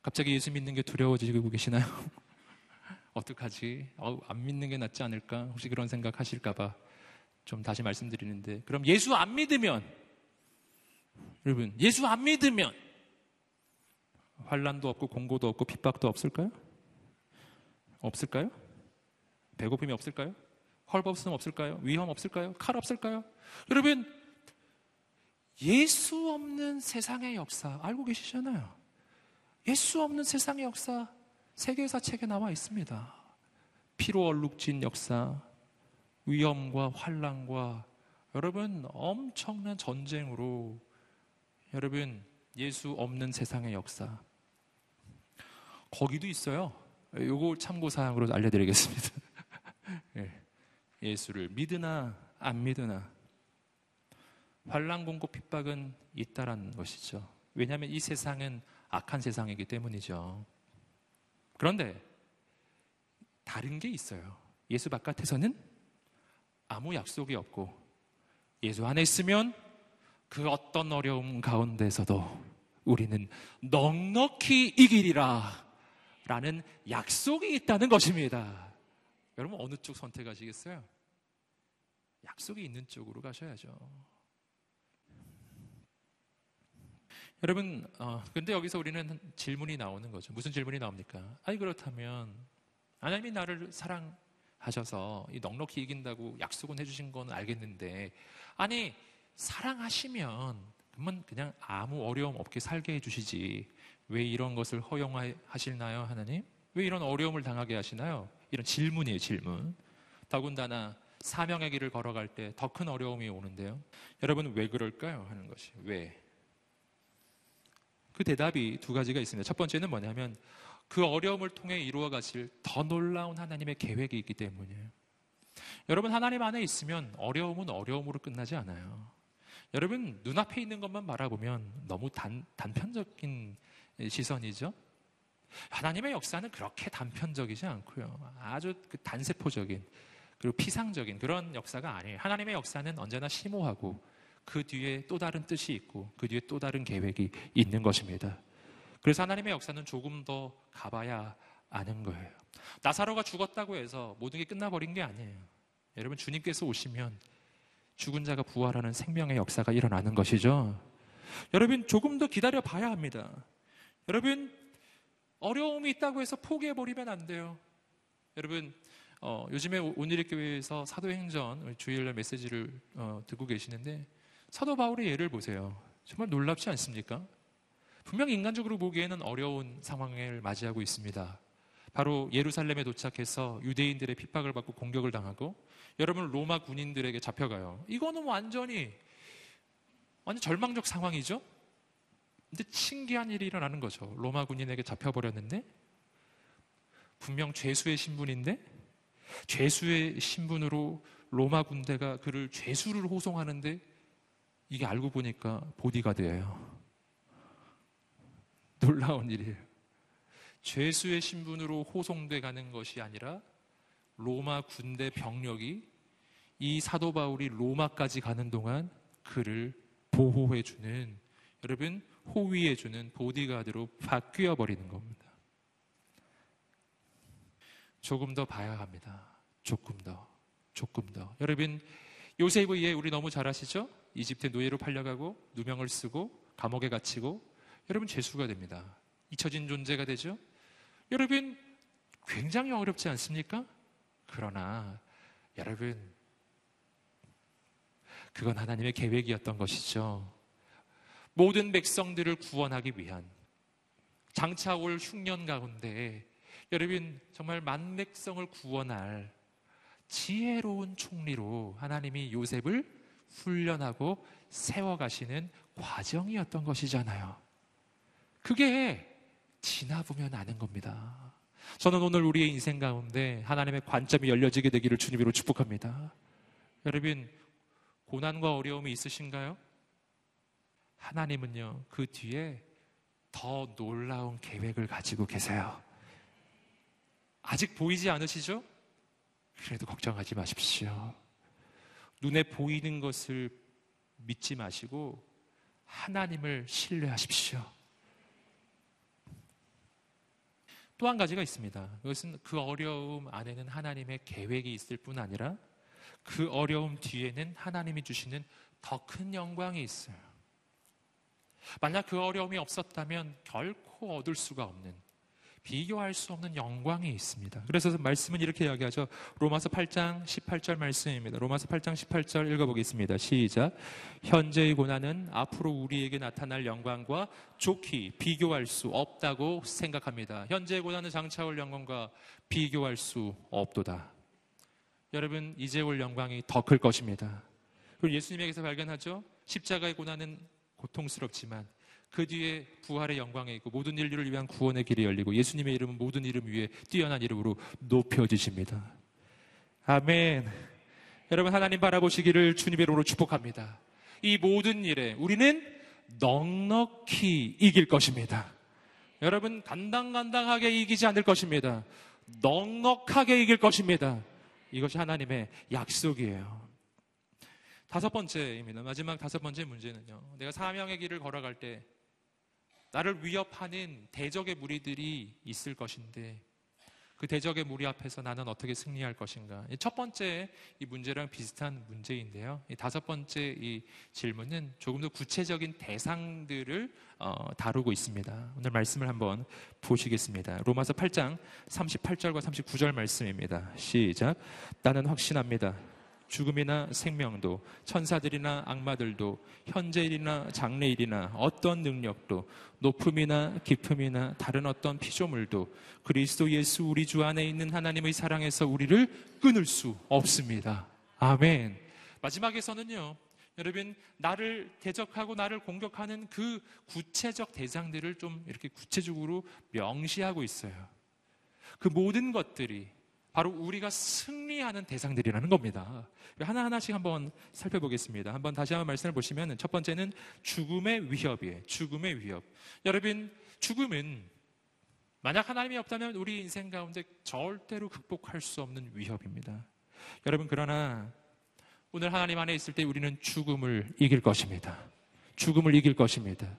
갑자기 예수 믿는 게 두려워지고 계시나요? 어떡하지? 어, 안 믿는 게 낫지 않을까? 혹시 그런 생각 하실까봐 좀 다시 말씀드리는데 그럼 예수 안 믿으면 여러분, 예수 안 믿으면 환란도 없고 공고도 없고 핍박도 없을까요? 없을까요? 배고픔이 없을까요? 헐벗음 없을까요? 위험 없을까요? 칼 없을까요? 여러분, 예수 없는 세상의 역사 알고 계시잖아요. 예수 없는 세상의 역사 세계사 책에 나와 있습니다. 피로 얼룩진 역사, 위험과 환란과 여러분 엄청난 전쟁으로 여러분, 예수 없는 세상의 역사. 거기도 있어요. 요거 참고사항으로 알려드리겠습니다. 예. 예수를 믿으나 안 믿으나 환란 공고 핍박은 있다라는 것이죠. 왜냐하면 이 세상은 악한 세상이기 때문이죠. 그런데 다른 게 있어요. 예수 바깥에서는 아무 약속이 없고 예수 안에 있으면 그 어떤 어려움 가운데서도 우리는 넉넉히 이기리라 라는 약속이 있다는 것입니다. 여러분 어느 쪽 선택하시겠어요? 약속이 있는 쪽으로 가셔야죠. 여러분, 어, 근데 여기서 우리는 질문이 나오는 거죠. 무슨 질문이 나옵니까? 아니, 그렇다면, 하나님이 나를 사랑하셔서 이 넉넉히 이긴다고 약속은 해주신 건 알겠는데, 아니, 사랑하시면, 그러면 그냥 아무 어려움 없게 살게 해주시지. 왜 이런 것을 허용하실나요, 하나님? 왜 이런 어려움을 당하게 하시나요? 이런 질문이에요, 질문. 더군다나 사명의 길을 걸어갈 때 더 큰 어려움이 오는데요. 여러분, 왜 그럴까요? 하는 것이. 왜? 그 대답이 두 가지가 있습니다. 첫 번째는 뭐냐면 그 어려움을 통해 이루어 가실 더 놀라운 하나님의 계획이 있기 때문이에요. 여러분 하나님 안에 있으면 어려움은 어려움으로 끝나지 않아요. 여러분 눈앞에 있는 것만 바라보면 너무 단, 단편적인 시선이죠. 하나님의 역사는 그렇게 단편적이지 않고요. 아주 그 단세포적인 그리고 피상적인 그런 역사가 아니에요. 하나님의 역사는 언제나 심오하고 그 뒤에 또 다른 뜻이 있고 그 뒤에 또 다른 계획이 있는 것입니다. 그래서 하나님의 역사는 조금 더 가봐야 아는 거예요. 나사로가 죽었다고 해서 모든 게 끝나버린 게 아니에요. 여러분 주님께서 오시면 죽은 자가 부활하는 생명의 역사가 일어나는 것이죠. 여러분 조금 더 기다려 봐야 합니다. 여러분 어려움이 있다고 해서 포기해 버리면 안 돼요. 여러분 어, 요즘에 오늘의 교회에서 사도행전 주일날 메시지를 어, 듣고 계시는데 사도 바울의 예를 보세요. 정말 놀랍지 않습니까? 분명 인간적으로 보기에는 어려운 상황을 맞이하고 있습니다. 바로 예루살렘에 도착해서 유대인들의 핍박을 받고 공격을 당하고 여러분 로마 군인들에게 잡혀가요. 이거는 완전히 완전 절망적 상황이죠. 근데 신기한 일이 일어나는 거죠. 로마 군인에게 잡혀버렸는데 분명 죄수의 신분인데 죄수의 신분으로 로마 군대가 그를 죄수를 호송하는데 이게 알고 보니까 보디가드예요. 놀라운 일이에요. 죄수의 신분으로 호송돼 가는 것이 아니라 로마 군대 병력이 이 사도 바울이 로마까지 가는 동안 그를 보호해 주는 여러분 호위해 주는 보디가드로 바뀌어 버리는 겁니다. 조금 더 봐야 합니다. 조금 더. 조금 더. 여러분 요셉의 예 우리 너무 잘 아시죠? 이집트 노예로 팔려가고 누명을 쓰고 감옥에 갇히고 여러분 죄수가 됩니다. 잊혀진 존재가 되죠. 여러분 굉장히 어렵지 않습니까? 그러나 여러분 그건 하나님의 계획이었던 것이죠. 모든 백성들을 구원하기 위한 장차 올 흉년 가운데 여러분 정말 만백성을 구원할 지혜로운 총리로 하나님이 요셉을 훈련하고 세워가시는 과정이었던 것이잖아요. 그게 지나보면 아는 겁니다. 저는 오늘 우리의 인생 가운데 하나님의 관점이 열려지게 되기를 주님으로 축복합니다. 여러분, 고난과 어려움이 있으신가요? 하나님은요, 그 뒤에 더 놀라운 계획을 가지고 계세요. 아직 보이지 않으시죠? 그래도 걱정하지 마십시오. 눈에 보이는 것을 믿지 마시고 하나님을 신뢰하십시오. 또 한 가지가 있습니다. 그것은 그 어려움 안에는 하나님의 계획이 있을 뿐 아니라 그 어려움 뒤에는 하나님이 주시는 더 큰 영광이 있어요. 만약 그 어려움이 없었다면 결코 얻을 수가 없는 비교할 수 없는 영광이 있습니다. 그래서 말씀은 이렇게 이야기하죠. 로마서 8장 18절 말씀입니다. 로마서 8장 18절 읽어보겠습니다. 시작. 현재의 고난은 앞으로 우리에게 나타날 영광과 좋게 비교할 수 없다고 생각합니다. 현재의 고난은 장차 올 영광과 비교할 수 없도다. 여러분, 이제 올 영광이 더 클 것입니다. 그리고 예수님에게서 발견하죠. 십자가의 고난은 고통스럽지만 그 뒤에 부활의 영광에 있고 모든 인류를 위한 구원의 길이 열리고 예수님의 이름은 모든 이름 위에 뛰어난 이름으로 높여지십니다. 아멘. 여러분 하나님 바라보시기를 주님의 이름으로 축복합니다. 이 모든 일에 우리는 넉넉히 이길 것입니다. 여러분 간당간당하게 이기지 않을 것입니다. 넉넉하게 이길 것입니다. 이것이 하나님의 약속이에요. 다섯 번째입니다. 마지막 다섯 번째 문제는요. 내가 사명의 길을 걸어갈 때 나를 위협하는 대적의 무리들이 있을 것인데 그 대적의 무리 앞에서 나는 어떻게 승리할 것인가? 첫 번째 이 문제랑 비슷한 문제인데요. 이 다섯 번째 이 질문은 조금 더 구체적인 대상들을 어, 다루고 있습니다. 오늘 말씀을 한번 보시겠습니다. 로마서 8장 38절과 39절 말씀입니다. 시작. 나는 확신합니다. 죽음이나 생명도 천사들이나 악마들도 현재일이나 장래일이나 어떤 능력도 높음이나 깊음이나 다른 어떤 피조물도 그리스도 예수 우리 주 안에 있는 하나님의 사랑에서 우리를 끊을 수 없습니다. 아멘. 마지막에서는요. 여러분 나를 대적하고 나를 공격하는 그 구체적 대상들을 좀 이렇게 구체적으로 명시하고 있어요. 그 모든 것들이 바로 우리가 승리하는 대상들이라는 겁니다. 하나하나씩 한번 살펴보겠습니다. 한번 다시 한번 말씀을 보시면 첫 번째는 죽음의 위협이에요. 죽음의 위협. 여러분, 죽음은 만약 하나님이 없다면 우리 인생 가운데 절대로 극복할 수 없는 위협입니다. 여러분, 그러나 오늘 하나님 안에 있을 때 우리는 죽음을 이길 것입니다. 죽음을 이길 것입니다.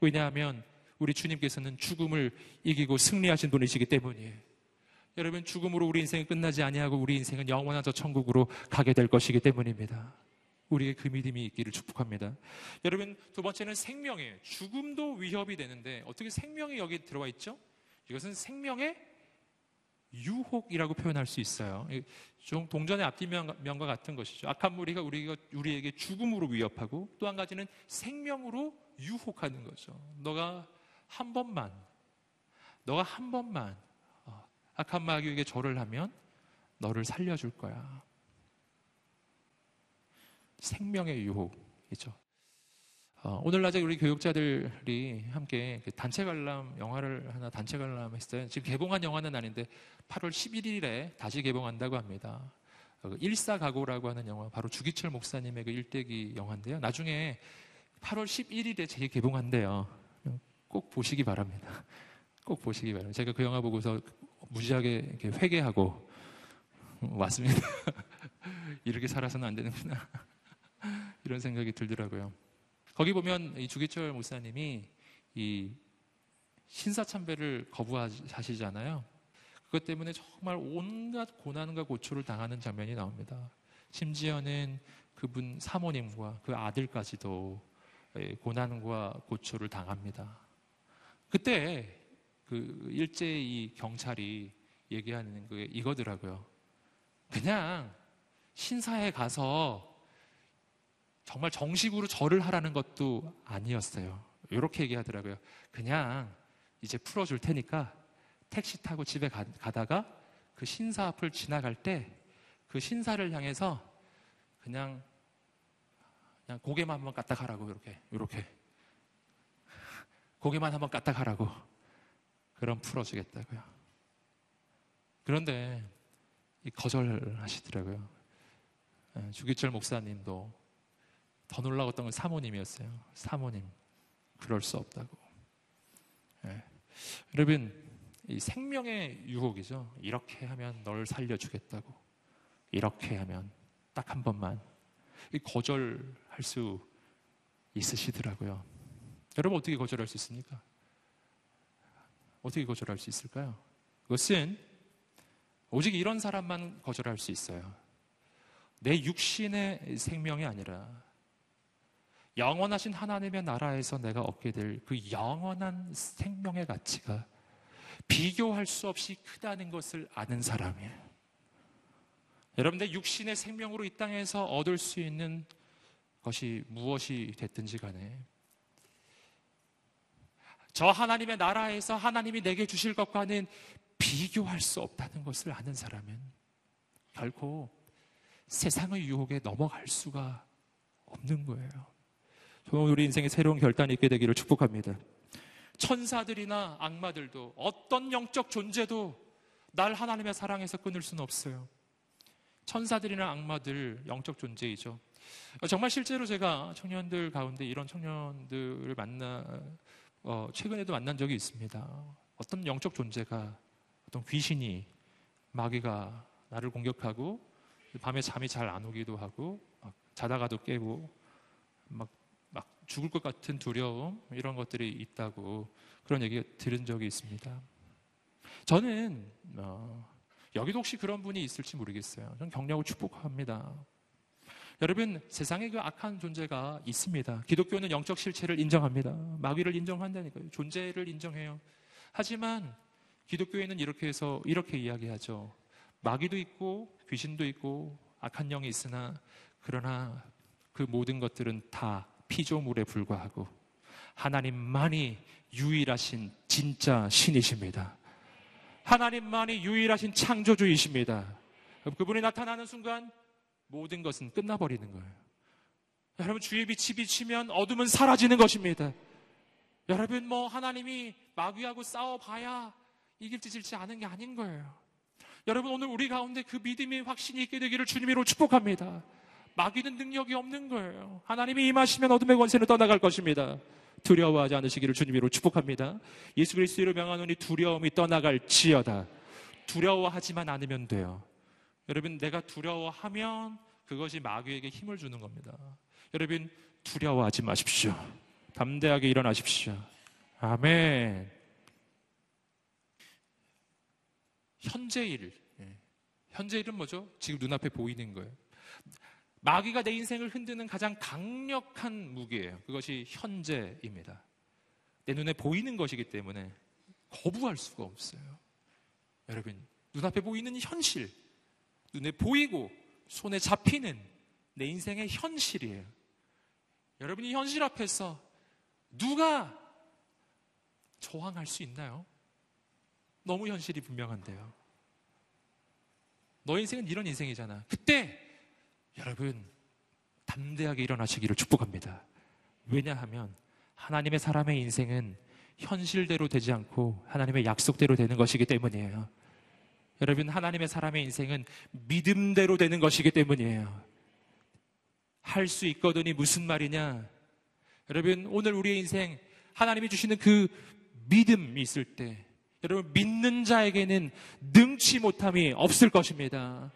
왜냐하면 우리 주님께서는 죽음을 이기고 승리하신 분이시기 때문이에요. 여러분 죽음으로 우리 인생이 끝나지 아니하고 우리 인생은 영원한 저 천국으로 가게 될 것이기 때문입니다. 우리의 그 믿음이 있기를 축복합니다. 여러분 두 번째는 생명이에요. 죽음도 위협이 되는데 어떻게 생명이 여기 들어와 있죠? 이것은 생명의 유혹이라고 표현할 수 있어요. 좀 동전의 앞뒤면과 같은 것이죠. 악한 무리가 우리가 우리에게 죽음으로 위협하고 또 한 가지는 생명으로 유혹하는 거죠. 너가 한 번만, 너가 한 번만 악한 마귀에게 절을 하면 너를 살려줄 거야. 생명의 유혹이죠. 어, 오늘날에 우리 교육자들이 함께 그 단체 관람 영화를 하나 단체 관람했어요. 지금 개봉한 영화는 아닌데 8월 11일에 다시 개봉한다고 합니다. 어, 그 일사가고라고 하는 영화 바로 주기철 목사님의 그 일대기 영화인데요. 나중에 8월 11일에 재개봉한대요. 꼭 보시기 바랍니다. 꼭 보시기 바랍니다. 제가 그 영화 보고서 무지하게 회개하고 왔습니다. 이렇게 살아서는 안 되는구나. 이런 생각이 들더라고요. 거기 보면 이 주기철 목사님이 이 신사참배를 거부하시잖아요. 그것 때문에 정말 온갖 고난과 고초를 당하는 장면이 나옵니다. 심지어는 그분 사모님과 그 아들까지도 예, 고난과 고초를 당합니다. 그때 그 일제히 경찰이 얘기하는 게 이거더라고요. 그냥 신사에 가서 정말 정식으로 절을 하라는 것도 아니었어요. 이렇게 얘기하더라고요. 그냥 이제 풀어줄 테니까 택시 타고 집에 가, 다가그 신사 앞을 지나갈 때 그 신사를 향해서 그냥 그냥 고개만 한번 까딱 하라고 이렇게 이렇게 고개만 한번 까딱 하라고 그럼 풀어주겠다고요. 그런데 거절하시더라고요. 예, 주기철 목사님도 더 놀라웠던 건 사모님이었어요. 사모님, 그럴 수 없다고. 예. 여러분, 이 생명의 유혹이죠. 이렇게 하면 널 살려주겠다고. 이렇게 하면 딱 한 번만. 거절할 수 있으시더라고요. 여러분 어떻게 거절할 수 있습니까? 어떻게 거절할 수 있을까요? 그것은 오직 이런 사람만 거절할 수 있어요. 내 육신의 생명이 아니라 영원하신 하나님의 나라에서 내가 얻게 될 그 영원한 생명의 가치가 비교할 수 없이 크다는 것을 아는 사람이에요. 여러분들 육신의 생명으로 이 땅에서 얻을 수 있는 것이 무엇이 됐든지 간에 저 하나님의 나라에서 하나님이 내게 주실 것과는 비교할 수 없다는 것을 아는 사람은 결코 세상의 유혹에 넘어갈 수가 없는 거예요. 저는 우리 인생에 새로운 결단이 있게 되기를 축복합니다. 천사들이나 악마들도 어떤 영적 존재도 날 하나님의 사랑에서 끊을 수는 없어요. 천사들이나 악마들 영적 존재이죠. 정말 실제로 제가 청년들 가운데 이런 청년들을 만나 어, 최근에도 만난 적이 있습니다. 어떤 영적 존재가 어떤 귀신이 마귀가 나를 공격하고 밤에 잠이 잘 안 오기도 하고 자다가도 깨고 막, 막 죽을 것 같은 두려움 이런 것들이 있다고 그런 얘기 들은 적이 있습니다. 저는 어, 여기도 혹시 그런 분이 있을지 모르겠어요. 저는 격려하고 축복합니다. 여러분 세상에 그 악한 존재가 있습니다. 기독교는 영적 실체를 인정합니다. 마귀를 인정한다니까요. 존재를 인정해요. 하지만 기독교에는 이렇게 해서 이렇게 이야기하죠. 마귀도 있고 귀신도 있고 악한 영이 있으나 그러나 그 모든 것들은 다 피조물에 불과하고 하나님만이 유일하신 진짜 신이십니다. 하나님만이 유일하신 창조주이십니다. 그분이 나타나는 순간 모든 것은 끝나버리는 거예요. 여러분 주의 빛이 비치면 어둠은 사라지는 것입니다. 여러분 뭐 하나님이 마귀하고 싸워봐야 이길지 질지 않은 게 아닌 거예요. 여러분 오늘 우리 가운데 그 믿음이 확신이 있게 되기를 주님으로 축복합니다. 마귀는 능력이 없는 거예요. 하나님이 임하시면 어둠의 권세는 떠나갈 것입니다. 두려워하지 않으시기를 주님으로 축복합니다. 예수 그리스도로 명하노니 두려움이 떠나갈지어다. 두려워하지만 않으면 돼요. 여러분 내가 두려워하면 그것이 마귀에게 힘을 주는 겁니다. 여러분 두려워하지 마십시오. 담대하게 일어나십시오. 아멘. 현재일. 예. 현재 일은 뭐죠? 지금 눈앞에 보이는 거예요. 마귀가 내 인생을 흔드는 가장 강력한 무기예요. 그것이 현재입니다. 내 눈에 보이는 것이기 때문에 거부할 수가 없어요. 여러분, 눈앞에 보이는 현실, 눈에 보이고 손에 잡히는 내 인생의 현실이에요. 여러분이 현실 앞에서 누가 저항할 수 있나요? 너무 현실이 분명한데요. 너 인생은 이런 인생이잖아. 그때 여러분 담대하게 일어나시기를 축복합니다. 왜냐하면 하나님의 사람의 인생은 현실대로 되지 않고 하나님의 약속대로 되는 것이기 때문이에요. 여러분 하나님의 사람의 인생은 믿음대로 되는 것이기 때문이에요. 할 수 있거든이 무슨 말이냐? 여러분 오늘 우리의 인생 하나님이 주시는 그 믿음이 있을 때 여러분 믿는 자에게는 능치 못함이 없을 것입니다.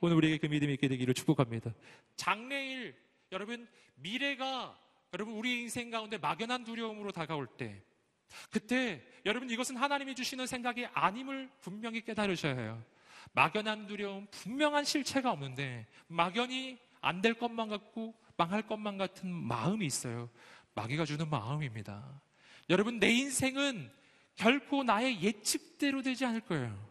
오늘 우리에게 그 믿음이 있게 되기를 축복합니다. 장래일 여러분 미래가 여러분 우리 인생 가운데 막연한 두려움으로 다가올 때 그때 여러분 이것은 하나님이 주시는 생각이 아님을 분명히 깨달으셔야 해요. 막연한 두려움, 분명한 실체가 없는데 막연히 안 될 것만 같고 망할 것만 같은 마음이 있어요. 마귀가 주는 마음입니다. 여러분 내 인생은 결코 나의 예측대로 되지 않을 거예요.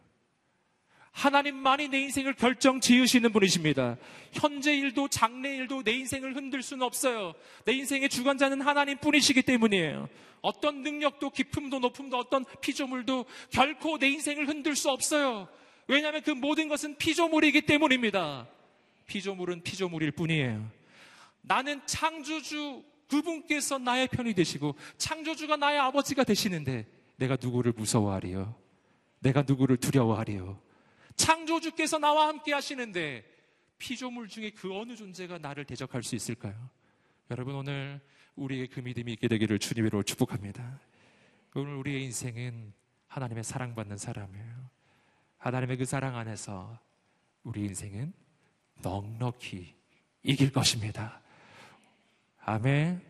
하나님만이 내 인생을 결정 지으시는 분이십니다. 현재 일도 장래 일도 내 인생을 흔들 수는 없어요. 내 인생의 주관자는 하나님 뿐이시기 때문이에요. 어떤 능력도 깊음도 높음도 어떤 피조물도 결코 내 인생을 흔들 수 없어요. 왜냐하면 그 모든 것은 피조물이기 때문입니다. 피조물은 피조물일 뿐이에요. 나는 창조주 그분께서 나의 편이 되시고 창조주가 나의 아버지가 되시는데 내가 누구를 무서워하리요? 내가 누구를 두려워하리요? 창조주께서 나와 함께 하시는데 피조물 중에 그 어느 존재가 나를 대적할 수 있을까요? 여러분 오늘 우리의 그 믿음이 있게 되기를 주님으로 축복합니다. 오늘 우리의 인생은 하나님의 사랑받는 사람이에요. 하나님의 그 사랑 안에서 우리 인생은 넉넉히 이길 것입니다. 아멘.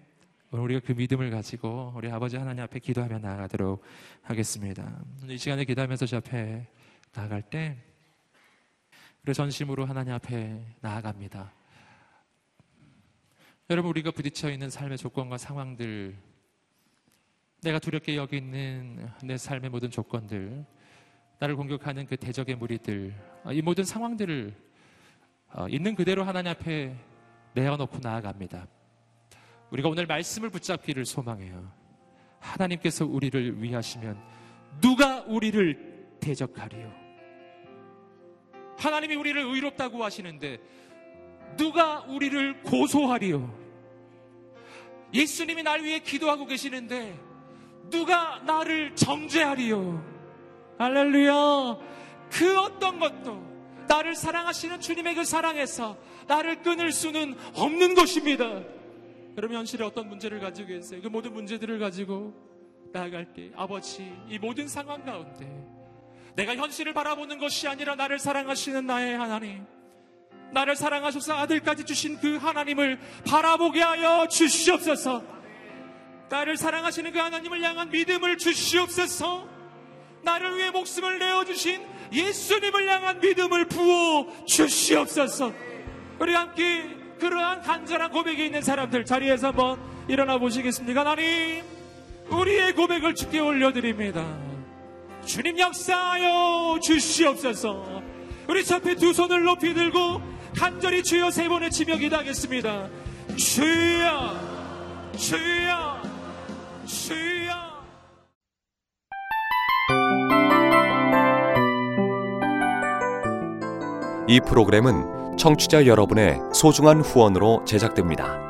오늘 우리가 그 믿음을 가지고 우리 아버지 하나님 앞에 기도하며 나아가도록 하겠습니다. 이 시간에 기도하면서 저 앞에 나아갈 때 전심으로 하나님 앞에 나아갑니다. 여러분 우리가 부딪혀 있는 삶의 조건과 상황들 내가 두렵게 여기는 내 삶의 모든 조건들 나를 공격하는 그 대적의 무리들 이 모든 상황들을 어, 있는 그대로 하나님 앞에 내어놓고 나아갑니다. 우리가 오늘 말씀을 붙잡기를 소망해요. 하나님께서 우리를 위하시면 누가 우리를 대적하리요? 하나님이 우리를 의롭다고 하시는데 누가 우리를 고소하리요? 예수님이 날 위해 기도하고 계시는데 누가 나를 정죄하리요? 할렐루야. 그 어떤 것도 나를 사랑하시는 주님의 그 사랑에서 나를 끊을 수는 없는 것입니다. 여러분 현실에 어떤 문제를 가지고 계세요? 그 모든 문제들을 가지고 나아갈 때 아버지 이 모든 상황 가운데 내가 현실을 바라보는 것이 아니라 나를 사랑하시는 나의 하나님 나를 사랑하셔서 아들까지 주신 그 하나님을 바라보게 하여 주시옵소서. 나를 사랑하시는 그 하나님을 향한 믿음을 주시옵소서. 나를 위해 목숨을 내어주신 예수님을 향한 믿음을 부어 주시옵소서. 우리 함께 그러한 간절한 고백이 있는 사람들 자리에서 한번 일어나 보시겠습니까? 하나님, 우리의 고백을 주께 올려드립니다. 주님 역사하여 주시옵소서. 우리 옆에 두 손을 높이 들고 간절히 주여 세 번의 치며 기도하겠습니다. 주여, 주여, 주여. 이 프로그램은 청취자 여러분의 소중한 후원으로 제작됩니다.